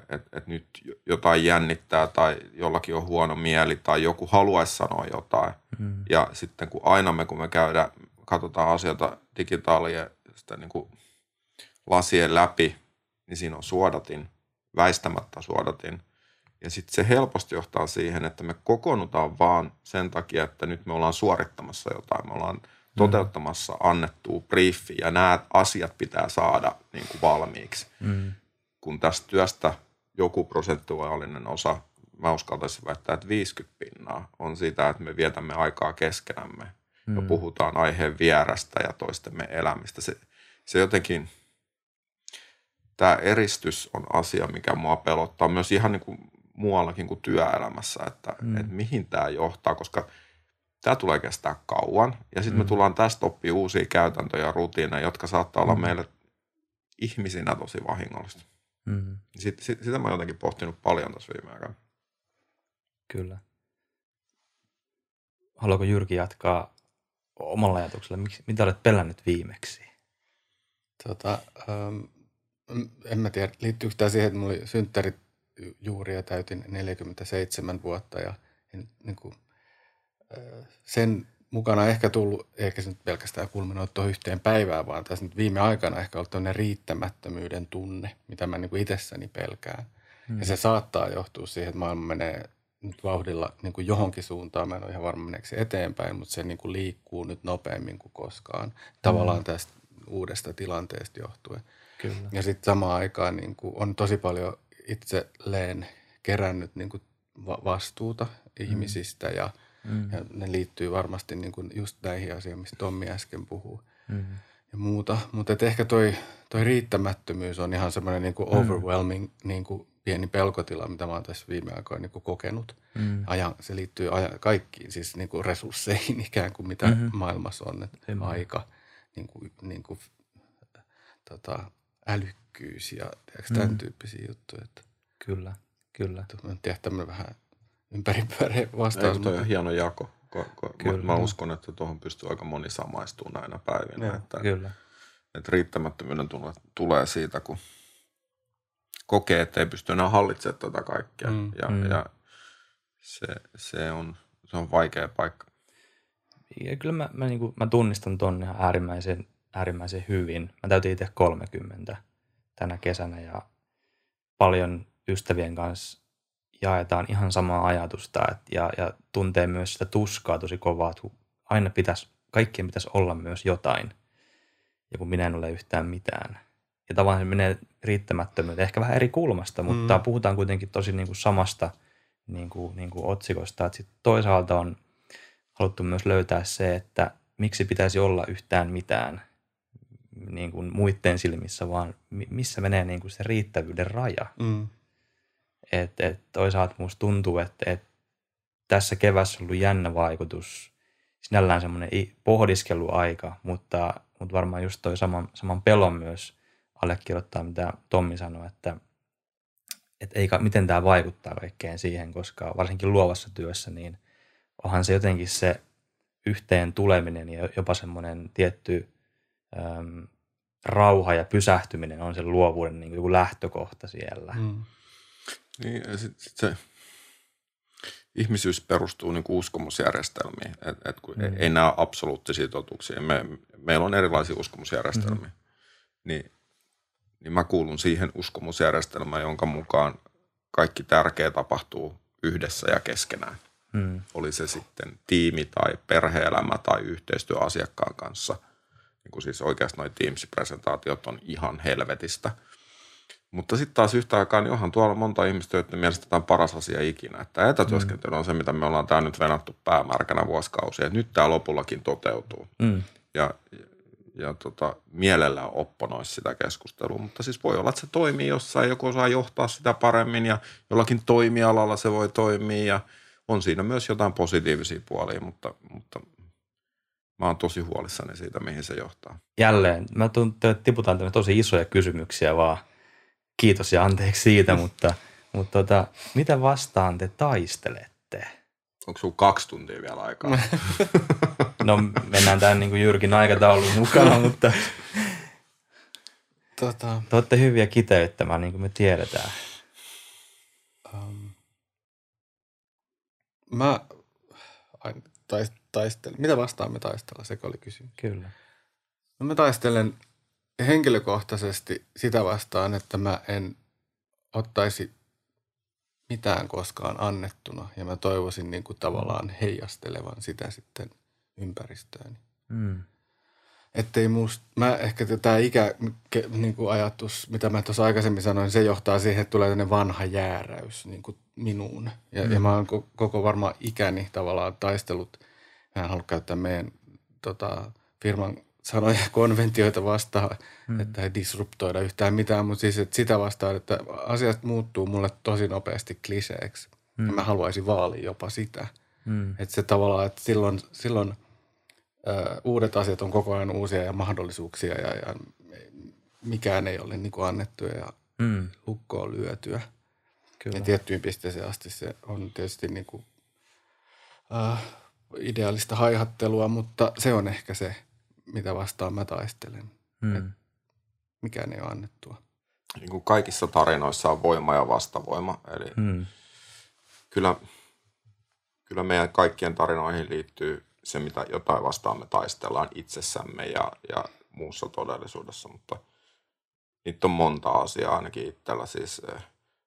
että et nyt jotain jännittää tai jollakin on huono mieli tai joku haluaisi sanoa jotain. Mm. Ja sitten kun aina me, kun me käydään, katsotaan asioita digitaalia sitä niin kuin lasien läpi, niin siinä on suodatin, väistämättä suodatin. Ja sitten se helposti johtaa siihen, että me kokoonnutaan vaan sen takia, että nyt me ollaan suorittamassa jotain. Me ollaan toteuttamassa annettua briefi ja nämä asiat pitää saada niin kuin valmiiksi Mm. kun tästä työstä joku prosentuaalinen osa, mä uskaltaisin väittää, että 50 pinnaa on sitä, että me vietämme aikaa keskenämme mm. ja puhutaan aiheen vierästä ja toistemme elämistä. Se, se jotenkin, tämä eristys on asia, mikä mua pelottaa myös ihan niin kuin muuallakin kuin työelämässä, että, mm. että mihin tämä johtaa, koska tämä tulee kestää kauan ja sitten mm. me tullaan tästä oppia uusia käytäntöjä ja rutiineja, jotka saattaa olla meille ihmisinä tosi vahingollista. Mm. Sit, sit, sitä mä oon jotenkin pohtinut paljon tässä viime aikoina. Kyllä. Haluaako Jyrki jatkaa omalla ajatuksella? Miksi, mitä olet pelännyt viimeksi? Tota, ähm, en mä tiedä, liittyykö tämä siihen, että mulla oli synttärit juuri ja täytin 47 vuotta ja en, niin kuin, sen mukana ehkä tullut, eikä se nyt pelkästään kulminoitu yhteen päivään, vaan tässä nyt viime aikana ehkä ollut tämmöinen riittämättömyyden tunne, mitä mä niin kuin itsessäni pelkään. Mm. Ja se saattaa johtua siihen, että maailma menee nyt vauhdilla niin kuin johonkin suuntaan. Mä en ole ihan varma meneekö se eteenpäin, mutta se niin kuin liikkuu nyt nopeammin kuin koskaan. Tavallaan mm. tästä uudesta tilanteesta johtuen. Kyllä. Ja sitten samaan aikaan niin kuin on tosi paljon itselleen kerännyt niin kuin va- vastuuta ihmisistä ja, Mm. ja ne liittyy varmasti niin kuin just näihin asioihin, mistä Tommi äsken puhuu. Mm. ja muuta. Mutta ehkä toi, toi riittämättömyys on ihan semmoinen niin kuin overwhelming niin kuin pieni pelkotila, mitä mä oon tässä viime aikoina niin kuin kokenut. Mm. Ajan, se liittyy ajan, kaikkiin siis niin kuin resursseihin ikään kuin mitä Mhm. mm-hmm. maailmassa on. Että aika, niin kuin, niin kuin, tota, älykkyys ja tiedätkö, tämän Mm. tyyppisiä juttuja. Että, Kyllä, kyllä. että mä en tiedä tämmöinen vähän ympäripyöreä vastaus. Mutta- on hieno jako? Ko, ko, mä, Kyllä. mä uskon, että tuohon pystyy aika moni samaistumaan näinä päivinä. Joo, että, Kyllä. että riittämättömyyden tulee, tulee siitä, kun kokee, että ei pysty enää hallitsemaan tätä kaikkea. Mm. Ja, Mm. ja se, se, on, se on vaikea paikka. Ja kyllä mä, mä, niin kuin, mä tunnistan ton ihan äärimmäisen, äärimmäisen hyvin. Mä täytin itse 30 tänä kesänä ja paljon ystävien kanssa jaetaan ihan samaa ajatusta et, ja, ja tuntee myös sitä tuskaa tosi kovaa, että aina pitäisi, kaikkien pitäisi olla myös jotain ja kun minä en ole yhtään mitään. Ja tavallaan se menee riittämättömyyteen, ehkä vähän eri kulmasta, mutta Mm. puhutaan kuitenkin tosi niin kuin samasta niin kuin, niin kuin otsikosta. Että sit toisaalta on haluttu myös löytää se, että miksi pitäisi olla yhtään mitään niin kuin muiden silmissä, vaan mi- missä menee niin kuin se riittävyyden raja. Mm. Et, et toisaalta musta tuntuu, että et tässä kevässä on ollut jännä vaikutus, sinällään semmoinen pohdiskeluaika, mutta, mutta varmaan just toi saman, saman pelon myös allekirjoittaa, mitä Tommi sanoi, että et ei, miten tämä vaikuttaa kaikkeen siihen, koska varsinkin luovassa työssä, niin onhan se jotenkin se yhteen tuleminen ja jopa semmoinen tietty äm, rauha ja pysähtyminen on sen luovuuden niin kuin joku lähtökohta siellä. Mm. Niin, ja sit, sit se ihmisyys perustuu niin uskomusjärjestelmiin, että et kun Mm. ei nämä ole absoluuttisia totuuksia. Me, meillä on erilaisia uskomusjärjestelmiä. Mm. Niin, niin mä kuulun siihen uskomusjärjestelmään, jonka mukaan kaikki tärkeä tapahtuu yhdessä ja keskenään. Mm. Oli se sitten tiimi tai perheelämä tai yhteistyö asiakkaan kanssa. Niin kuin siis oikeasti noin Teams-presentaatiot on ihan helvetistä. Mutta sitten taas yhtä aikaa, niin onhan tuolla monta ihmistä, joiden mielestä tämä on paras asia ikinä. Että etätyöskentely on se, mitä me ollaan täällä nyt venattu päämärkänä vuosikausia. Että nyt tämä lopullakin toteutuu. Mm. Ja, ja tota, mielellään opponoisi sitä keskustelua. Mutta siis voi olla, että se toimii jossain, joku osaa johtaa sitä paremmin ja jollakin toimialalla se voi toimia. Ja on siinä myös jotain positiivisia puolia, mutta, mutta mä oon tosi huolissani siitä, mihin se johtaa. Jälleen, mä tuntuu, että tiputaan tämmöisiä tosi isoja kysymyksiä vaan. Kiitos ja anteeksi siitä, mutta, mutta tota, mitä vastaan te taistelette? Onko sulla kaksi tuntia vielä aikaa? No mennään tämän niin kuin Jyrkin aikataulun mukaan, mutta Tota, te olette hyviä kiteyttämään, niin kuin me tiedetään. um, mä ai, tais, taistelen. Mitä vastaan me taistella? Se oli kysymys. Kyllä. No mä taistelen henkilökohtaisesti sitä vastaan, että mä en ottaisi mitään koskaan annettuna ja mä toivoisin niin kuin tavallaan heijastelevan sitä sitten ympäristöön. Mm. Ettei musta, mä ehkä tämä ikä niin kuin ajatus, mitä mä tuossa aikaisemmin sanoin, se johtaa siihen, että tulee tämmöinen vanha jääräys niin kuin minuun. Ja, mm. ja mä oon ko- koko varmaan ikäni tavallaan taistellut, mä en halua käyttää meidän tota, firman sanoja konventioita vastaan, mm. että ei disruptoida yhtään mitään, mutta siis että sitä vastaan, että asiat muuttuu mulle tosi nopeasti kliseeksi. Mm. Ja mä haluaisin vaalia jopa sitä. Mm. Että se tavallaan, että silloin, silloin ö, uudet asiat on koko ajan uusia ja mahdollisuuksia ja, ja mikään ei ole niin kuin annettu ja Mm. lukkoon lyötyä. Kyllä. Ja tiettyyn pisteeseen asti se on tietysti niin kuin, äh, ideaalista haihattelua, mutta se on ehkä se, mitä vastaan mä taistelen. Mm. Mikään ei ole annettua. niin kuin kaikissa tarinoissa on voima ja vastavoima. Eli Mm. kyllä, kyllä meidän kaikkien tarinoihin liittyy se, mitä jotain vastaan me taistellaan itsessämme ja, ja muussa todellisuudessa, mutta niitä on monta asiaa ainakin itsellä. Siis eh,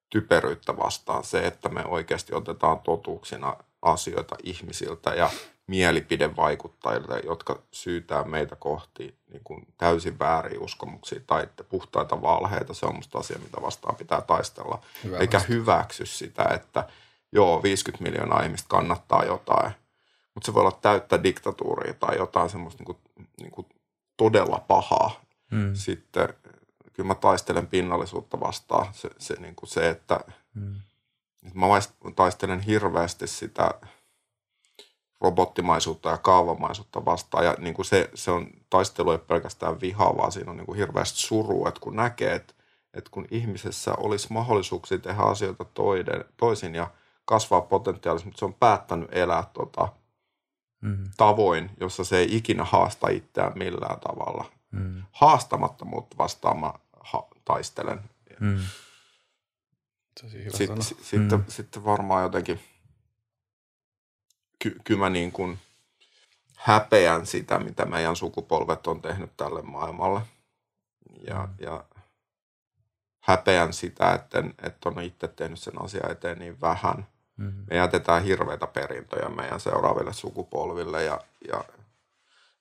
typeryyttä vastaan se, että me oikeasti otetaan totuuksina asioita ihmisiltä ja mielipidevaikuttajilta, jotka syytää meitä kohti niin kuin täysin väärin uskomuksia tai että puhtaita valheita. Se on musta asia, mitä vastaan pitää taistella. Hyvä Eikä vastaus. hyväksy sitä, että joo, 50 miljoonaa ihmistä kannattaa jotain, mutta se voi olla täyttä diktatuuria tai jotain semmoista niin kuin, niin kuin todella pahaa. Mm. Sitten kyllä mä taistelen pinnallisuutta vastaan. Se, se, niin kuin se että, Mm. Mä taistelen hirveästi sitä robottimaisuutta ja kaavamaisuutta vastaan. Ja niin kuin se, se on taistelu ei pelkästään vihaa, vaan siinä on niin kuin hirveästi surua, että kun näkee, että, että kun ihmisessä olisi mahdollisuuksia tehdä asioita toiden, toisin ja kasvaa potentiaalisesti, mutta se on päättänyt elää tota, Mm. tavoin, jossa se ei ikinä haasta itseään millään tavalla. Mm. Haastamattomuutta vastaan mä ha- taistelen. Mm. Sitten, sana. si- sitten, Mm. sitten varmaan jotenkin, ky- kyllä mä niin kuin häpeän sitä, mitä meidän sukupolvet on tehnyt tälle maailmalle. Ja, Mm. ja häpeän sitä, että, että on itse tehnyt sen asian eteen niin vähän. Mm. Me jätetään hirveitä perintöjä meidän seuraaville sukupolville ja, ja,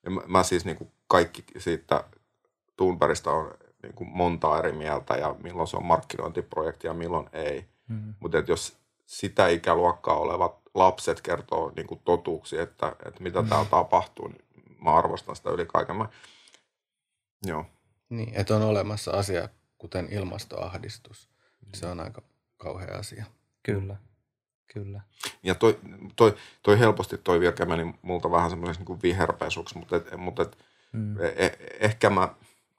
ja mä, mä siis niin kuin kaikki siitä Thunbergista on niin kuin monta eri mieltä ja milloin se on markkinointiprojekti ja milloin ei. Mm. Mutta jos sitä ikäluokkaa olevat lapset kertoo niin kuin totuuksia, että, että mitä täällä tapahtuu, niin mä arvostan sitä yli kaiken. Mä, joo. Niin, että on olemassa asia, kuten ilmastoahdistus. Se on aika kauhea asia. Kyllä. Kyllä. Ja toi, toi, toi helposti toi virke meni multa vähän semmoiseksi niin viherpesuksi, mutta, et, mutta et, Mm. eh, ehkä mä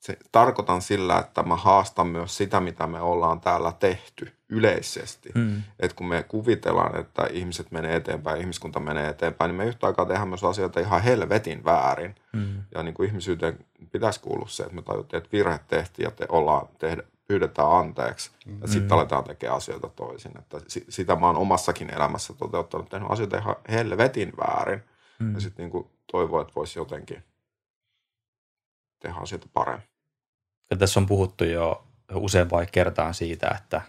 se, tarkoitan sillä, että mä haastan myös sitä, mitä me ollaan täällä tehty yleisesti. Mm. että kun me kuvitellaan, että ihmiset menee eteenpäin, ihmiskunta menee eteenpäin, niin me yhtä aikaa tehdään myös asioita ihan helvetin väärin. Mm. Ja niin kuin ihmisyyteen pitäisi kuulua se, että me tajuttiin, että virhe tehtiin ja te ollaan, tehdä, pyydetään anteeksi. Ja sitten aletaan tekemään asioita toisin. Että si- sitä mä oon omassakin elämässä toteuttanut, tehnyt asioita ihan helvetin väärin. Mm. Ja sitten niin kuin toivoo, että voisi jotenkin tehdä asioita paremmin. Ja tässä on puhuttu jo useampaan kertaan siitä, että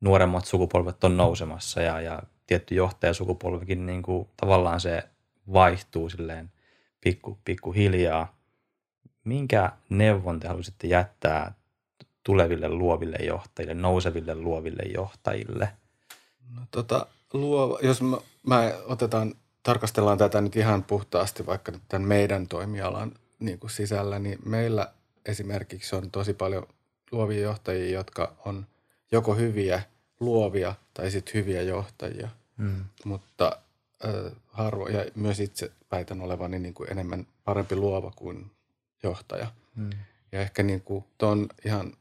nuoremmat sukupolvet on nousemassa ja, ja tietty johtajasukupolvikin niin kuin, tavallaan se vaihtuu silleen pikku, pikku hiljaa. Minkä neuvon te haluaisitte jättää tuleville luoville johtajille, nouseville luoville johtajille? No, tota, luova, jos mä, mä otetaan, tarkastellaan tätä nyt ihan puhtaasti vaikka tämän meidän toimialan niin kuin sisällä, niin meillä esimerkiksi on tosi paljon luovia johtajia, jotka on joko hyviä luovia tai sitten hyviä johtajia, Mm. mutta äh, harvo, ja myös itse väitän olevani niin kuin enemmän parempi luova kuin johtaja. Mm. Ja ehkä niin kuin ton ihan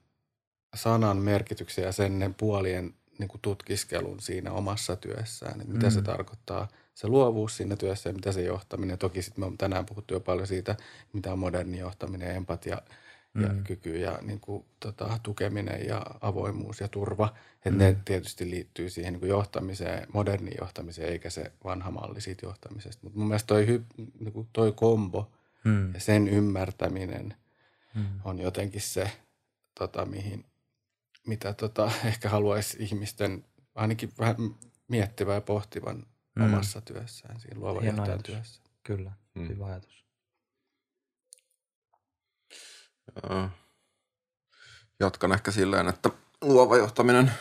sanan merkityksen ja sen puolien niin kuin tutkiskelun siinä omassa työssään, että mitä mm. se tarkoittaa, se luovuus siinä työssä ja mitä se johtaminen. Toki sitten me on tänään puhuttu jo paljon siitä, mitä on moderni johtaminen, empatia ja Mm. kyky ja niin kuin, tota, tukeminen ja avoimuus ja turva. Että Mm. ne tietysti liittyy siihen niin kuin johtamiseen, moderniin johtamiseen, eikä se vanha malli siitä johtamisesta. Mutta mun mielestä toi, hy, niin kuin toi kombo Mm. ja sen ymmärtäminen – Mm. on jotenkin se, tota, mihin, mitä tota, ehkä haluaisi ihmisten ainakin vähän miettivän ja pohtivan Mm. omassa työssään, siinä luovan johtajan työssä. Kyllä, Mm. hyvä ajatus. Öö, Jatkan ehkä silleen, että luova johtaminen,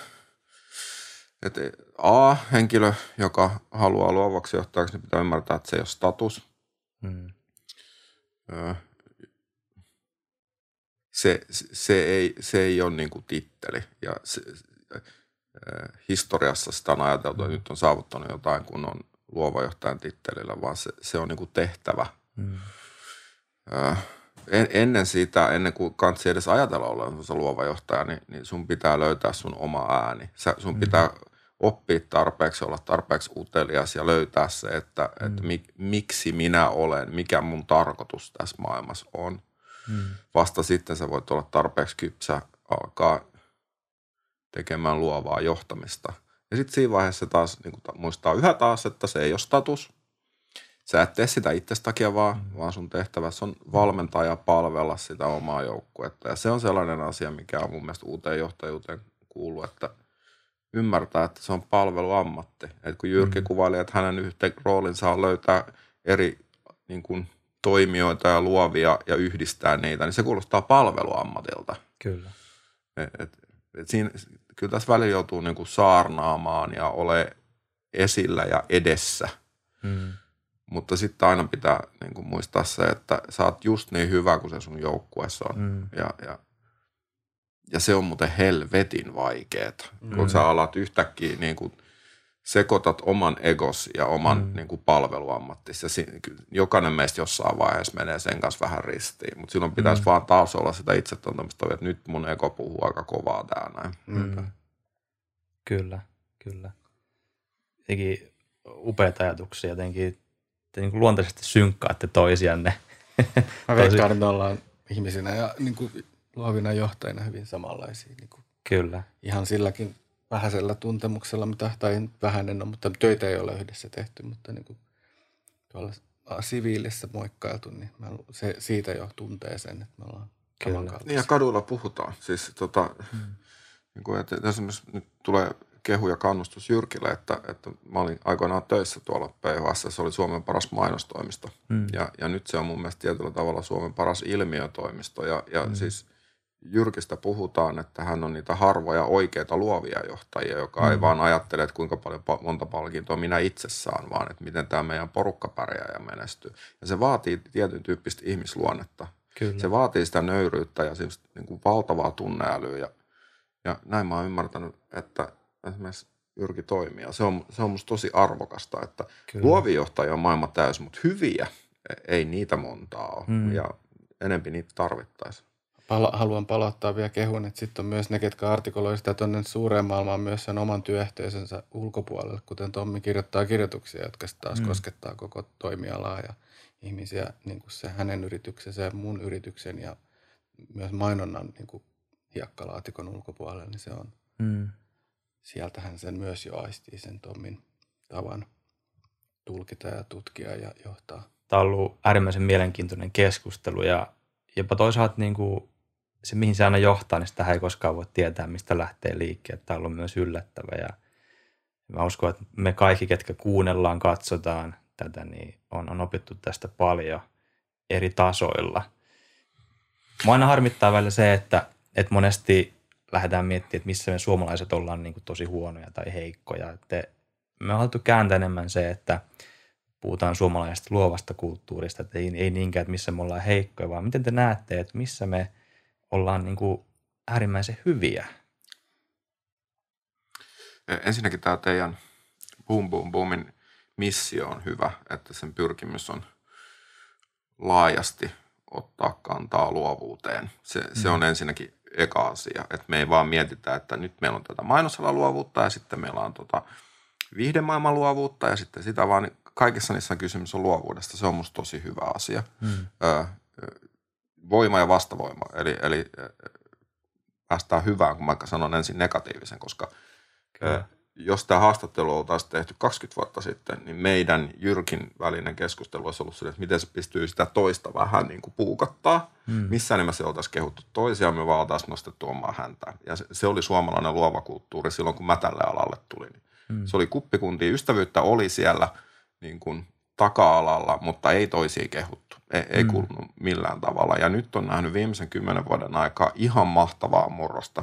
että A, henkilö, joka haluaa luovaksi johtajaksi, niin pitää ymmärtää, että se ei ole status. Mm. Öö, Se, se, ei, se ei ole niin kuin titteli. Ja se, öö, historiassa sitä on ajateltu, että nyt on saavuttanut jotain, kun on luova johtajan tittelillä, vaan se, se on niin kuin tehtävä. Mm. Öö, en, ennen sitä, ennen kuin kansi edes ajatella olla luova johtaja, niin, niin sun pitää löytää sun oma ääni. Sä, sun mm. pitää oppia tarpeeksi, olla tarpeeksi utelias ja löytää se, että, mm. että mik, miksi minä olen, mikä mun tarkoitus tässä maailmassa on. Mm. Vasta sitten sä voit olla tarpeeksi kypsä alkaa tekemään luovaa johtamista. Ja sitten siinä vaiheessa taas niin muistaa yhä taas, että se ei ole status. Sä et tee sitä itsestä takia vaan, mm. vaan sun tehtävässä on valmentaa ja palvella sitä omaa joukkuetta. Ja se on sellainen asia, mikä on mun mielestä uuteen johtajuuteen kuuluu, että ymmärtää, että se on palveluammatti. Et kun Jyrki mm. kuvaili, että hänen yhteen roolinsa on löytää eri niin kuin, toimijoita ja luovia ja yhdistää niitä, niin se kuulostaa palveluammatilta. Kyllä. Et, et, et siinä, kyllä tässä välillä joutuu niin kuin saarnaamaan ja ole esillä ja edessä. Mm. Mutta sitten aina pitää niin kuin muistaa se, että sä oot just niin hyvä kuin se sun joukkueessa on. Mm. Ja, ja, ja se on muuten helvetin vaikeeta, mm. kun sä alat yhtäkkiä niin kuin sekoitat oman egos ja oman mm. niin kuin palveluammattis. Ja si- jokainen meistä jossain vaiheessa menee sen kanssa vähän ristiin, mutta silloin pitäisi mm. vaan taas olla sitä itsetuntemusta, että nyt mun ego puhuu aika kovaa tää näin. Mm. Kyllä, kyllä. Jotenkin upeita ajatuksia jotenkin, te niin kuin luontaisesti synkkaatte toisianne. Mä veikkaan, että me ollaan ihmisinä ja niin kuin luovina johtajina hyvin samanlaisia. Niin kuin Kyllä. ihan silläkin vähäisellä tuntemuksella, mitä, tai vähäinen on, mutta töitä ei ole yhdessä tehty, mutta niin kuin tuolla siviilissä moikkailtu, niin mä, se, siitä jo tuntee sen, että me ollaan Kyllä. Niin ja kaduilla puhutaan. Siis tota, mm. niin kuin, että esimerkiksi nyt tulee kehu ja kannustus Jyrkille, että, että mä olin aikoinaan töissä tuolla PHS, se oli Suomen paras mainostoimisto. Mm. Ja, ja nyt se on mun mielestä tietyllä tavalla Suomen paras ilmiötoimisto. Ja, ja mm. siis Jyrkistä puhutaan, että hän on niitä harvoja oikeita luovia johtajia, joka mm. ei vaan ajattele, että kuinka paljon pa- monta palkintoa minä itse saan, vaan että miten tämä meidän porukka pärjää ja menestyy. Ja se vaatii tietyn tyyppistä ihmisluonnetta. Kyllä. Se vaatii sitä nöyryyttä ja semmoista niin kuin valtavaa tunneälyä. Ja, ja näin mä oon ymmärtänyt, että esimerkiksi Jyrki toimii. Ja se on, se on musta tosi arvokasta, että Kyllä. luovia johtajia on maailman täysi, mutta hyviä ei niitä montaa ole. Mm. Ja enempi niitä tarvittaisiin. Pala- haluan palauttaa vielä kehun, että sitten on myös ne, ketkä artikuloi sitä tuonne suureen maailmaan myös sen oman työyhteisönsä ulkopuolelle, kuten Tommi kirjoittaa kirjoituksia, jotka sitten taas mm. koskettaa koko toimialaa ja ihmisiä, niin kuin se hänen yrityksensä ja mun yrityksen ja myös mainonnan niin kuin hiekkalaatikon ulkopuolelle, niin se on, Mm. Sieltähän sen myös jo aistii sen Tommin tavan tulkita ja tutkia ja johtaa. Tämä on ollut äärimmäisen mielenkiintoinen keskustelu ja jopa toisaalta niin kuin se, mihin se aina johtaa, niin sitä ei koskaan voi tietää, mistä lähtee liikkeelle. Tämä on ollut myös yllättävä ja mä uskon, että me kaikki, ketkä kuunnellaan, katsotaan tätä, niin on, on opittu tästä paljon eri tasoilla. Mä aina harmittaa välillä se, että, että monesti lähdetään miettimään, että missä me suomalaiset ollaan niin kuin tosi huonoja tai heikkoja. Että me on haluttu kääntää enemmän se, että puhutaan suomalaisesta luovasta kulttuurista, että ei, ei niinkään, että missä me ollaan heikkoja, vaan miten te näette, että missä me ollaan niin kuin äärimmäisen hyviä. E, Ensinnäkin tämä teidän Boom Boom Boomin missio on hyvä, että sen pyrkimys on laajasti ottaa kantaa luovuuteen. Se, mm. se on ensinnäkin eka asia, että me ei vaan mietitä, että nyt meillä on tätä mainosalan luovuutta ja sitten meillä on tota viihdemaailman luovuutta ja sitten sitä vaan kaikissa niissä kysymys on luovuudesta. Se on musta tosi hyvä asia. Mm. Ö, ö, voima ja vastavoima, eli, eli päästään hyvään, kun mä sanon ensin negatiivisen, koska jos tämä haastattelu oltaisiin tehty 20 vuotta sitten, niin meidän Jyrkin välinen keskustelu olisi ollut sille, että miten se pystyy sitä toista vähän niin kuin puukattaa. Mm. Missään nimessä ei oltaisi kehuttu toisiaan, me vaan oltaisiin nostettu omaa häntä. Ja se, se oli suomalainen luova kulttuuri silloin, kun mä tälle alalle tulin. Mm. Se oli kuppikuntia, ystävyyttä oli siellä niin kuin taka-alalla, mutta ei toisiin kehuttu. Ei, ei mm. kuulunut millään tavalla. Ja nyt on nähnyt viimeisen kymmenen vuoden aikaa ihan mahtavaa murrosta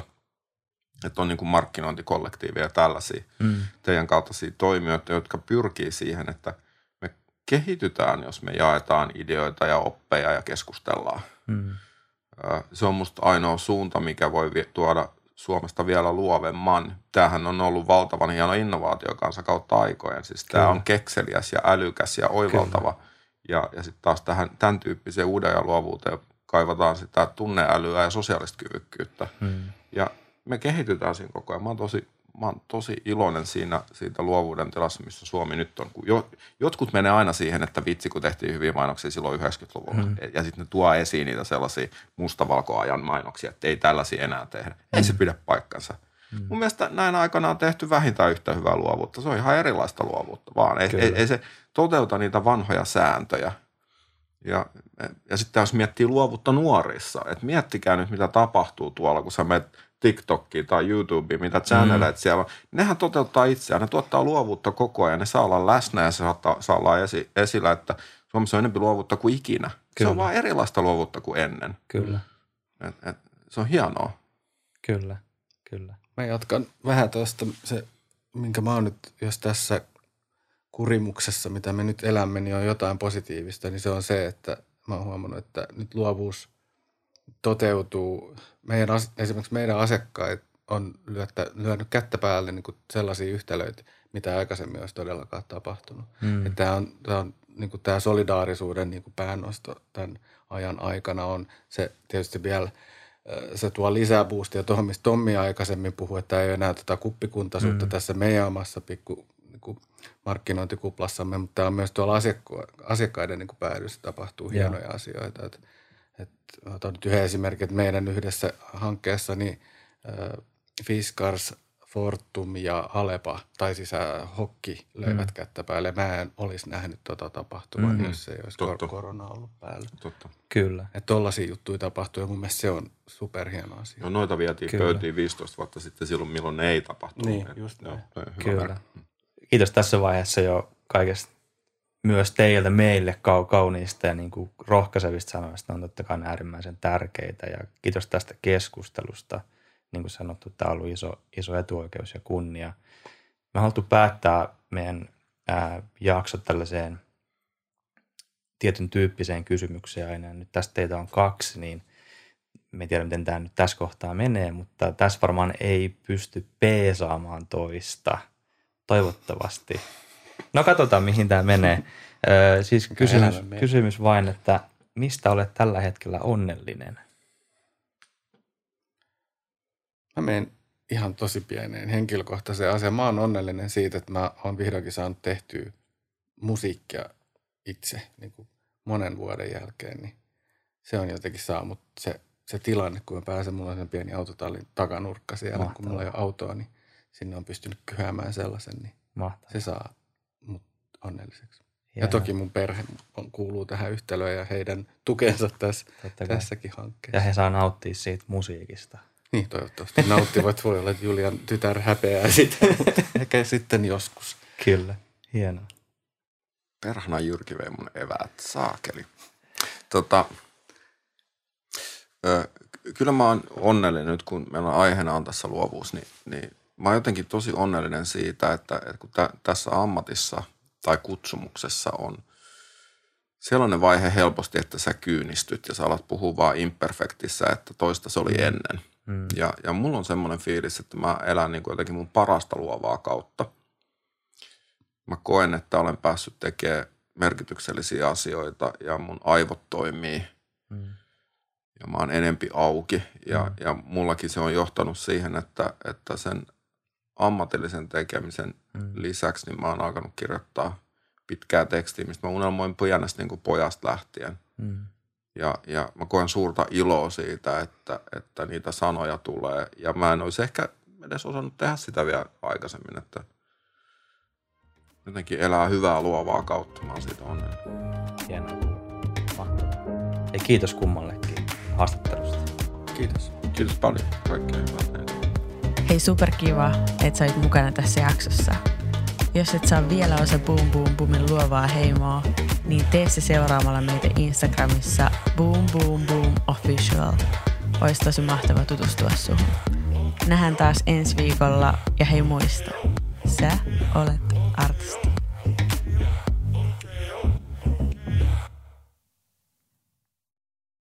että on niin kuin markkinointikollektiivia ja tällaisia Mm. teidän kaltaisia toimijoita, jotka pyrkii siihen, että me kehitytään, jos me jaetaan ideoita ja oppeja ja keskustellaan. Mm. Se on musta ainoa suunta, mikä voi tuoda Suomesta vielä luovemman. Tämähän on ollut valtavan hieno innovaatio kanssa kautta aikojen. Siis tämä Kyllä. on kekseliäs ja älykäs ja oivaltava. Ja, ja sitten taas tähän, tämän tyyppiseen uuden ja luovuuteen kaivataan sitä tunneälyä ja sosiaalista kyvykkyyttä. Mm. Ja me kehitytään siinä koko ajan. Mä oon tosi, mä oon tosi iloinen siinä, siitä luovuuden tilassa, missä Suomi nyt on. Kun jo, jotkut menee aina siihen, että vitsi, kun tehtiin hyviä mainoksia silloin 90-luvulla. Mm. Ja sitten ne tuo esiin niitä sellaisia mustavalkoajan mainoksia, että ei tällaisia enää tehdä. Mm. Ei se pidä paikkansa. Mm. Mun mielestä näin aikana on tehty vähintään yhtä hyvää luovuutta. Se on ihan erilaista luovuutta vaan. Ei, Kyllä. ei, ei se toteuta niitä vanhoja sääntöjä. Ja, ja sitten jos miettii luovuutta nuorissa, että miettikää nyt mitä tapahtuu tuolla, kun sä menet TikTokiin tai YouTubeen, mitä channeleita mm. siellä on. Nehän toteuttaa itseään, ne tuottaa luovuutta koko ajan, ne saa olla läsnä ja se saattaa, saa olla esi, esillä, että Suomessa on enemmän luovuutta kuin ikinä. Se Kyllä. on vaan erilaista luovuutta kuin ennen. Kyllä, Et, et, se on hienoa. kyllä, kyllä. Mä jatkan vähän tuosta se, minkä mä oon nyt, jos tässä kurimuksessa, mitä me nyt elämme, niin on jotain positiivista, niin se on se, että mä oon huomannut, että nyt luovuus toteutuu. Meidän, esimerkiksi meidän asiakkaat on lyöttä, lyönyt kättä päälle niin kuin sellaisia yhtälöitä, mitä aikaisemmin olisi todellakaan tapahtunut. Mm. Tämä on, tämä on niin kuin tämä solidaarisuuden niin kuin päännosto tämän ajan aikana on se tietysti vielä – se tuo lisää boostia tuohon, mistä Tommi aikaisemmin puhui, että ei ole enää tätä kuppikuntaisuutta mm. tässä meidän omassa pikku niin kuin markkinointikuplassamme, mutta tämä on myös tuolla asiakka- asiakkaiden niin päädyssä tapahtuu ja. hienoja asioita. Et, et, otan nyt yhden esimerkin, että meidän yhdessä hankkeessa niin äh, Fiskars Fortum ja Alepa, tai siis Hokki löivät mm. kättä päälle. Mä en olisi nähnyt tuota tapahtumaa, mm. jos ei olisi Totta. korona ollut päällä. Totta. Kyllä. Että tollaisia juttuja tapahtuu ja mun mielestä se on superhieno asia. No noita vietiin Kyllä. pöytiin 15 vuotta sitten silloin, milloin ne ei tapahtunut. Niin, just näin. Joo, Kyllä. Kiitos tässä vaiheessa jo kaikesta myös teiltä meille kau- kauniista ja niin kuin rohkaisevista sanoista on totta kai äärimmäisen tärkeitä ja kiitos tästä keskustelusta – niin kuin sanottu, tämä on ollut iso, iso etuoikeus ja kunnia. Me haluttu päättää meidän ää, jaksot tällaiseen tietyn tyyppiseen kysymykseen aina. Nyt tästä teitä on kaksi, niin me tiedä, miten tämä nyt tässä kohtaa menee, mutta tässä varmaan ei pysty peesaamaan toista. Toivottavasti. No katsotaan, mihin tämä menee. Öö, siis kysymys, kysymys vain, että mistä olet tällä hetkellä onnellinen – Mä menen ihan tosi pieneen henkilökohtaiseen asiaan. Mä oon onnellinen siitä, että mä oon vihdoinkin saanut tehtyä musiikkia itse niin kuin monen vuoden jälkeen. Niin se on jotenkin saa, mutta se, se tilanne, kun mä pääsen, mulla on sen pieni autotallin takanurkka siellä, Mahtavaa. kun mulla ei ole autoa, niin sinne on pystynyt kyhäämään sellaisen, niin Mahtavaa. se saa onnelliseksi. Ja, ja toki mun perhe on, kuuluu tähän yhtälöön ja heidän tukensa tässä, tässäkin hankkeessa. Ja he saa nauttia siitä musiikista. Niin, toivottavasti nauttivat. Voi olla, että Julian tytär häpeää sitten, ehkä sitten joskus. Kyllä, hienoa. Perhana Jyrki vei mun eväät, saakeli. Tota, ö, kyllä mä oon onnellinen nyt, kun meillä on aiheena on tässä luovuus, niin, niin mä oon jotenkin tosi onnellinen siitä, että, että kun tä, tässä ammatissa tai kutsumuksessa on sellainen vaihe helposti, että sä kyynistyt ja sä alat puhua vaan imperfektissä, että toista se oli ennen – Mm. Ja, ja mulla on semmoinen fiilis, että mä elän niin kuin jotenkin mun parasta luovaa kautta. Mä koen, että olen päässyt tekemään merkityksellisiä asioita ja mun aivot toimii. Mm. Ja mä oon enempi auki. Ja, mm. ja mullakin se on johtanut siihen, että, että sen ammatillisen tekemisen mm. lisäksi niin mä oon alkanut kirjoittaa pitkää tekstiä, mistä mä unelmoin pienestä niin kuin pojasta lähtien. Mm. Ja, ja mä koen suurta iloa siitä, että, että niitä sanoja tulee. Ja mä en olisi ehkä edes osannut tehdä sitä vielä aikaisemmin, että jotenkin elää hyvää luovaa kautta. Mä oon siitä onnellinen. Hienoa. Ja kiitos kummallekin haastattelusta. Kiitos. Kiitos paljon. Kaikkea hyvää. Hei superkiva, että sä olit mukana tässä jaksossa. Jos et saa vielä osa Boom Boom Boomin luovaa heimoa, niin tee se seuraamalla meitä Instagramissa Boom Boom Boom Official. Olisi tosi mahtava tutustua suhun. Nähdään taas ensi viikolla ja hei muista, sä olet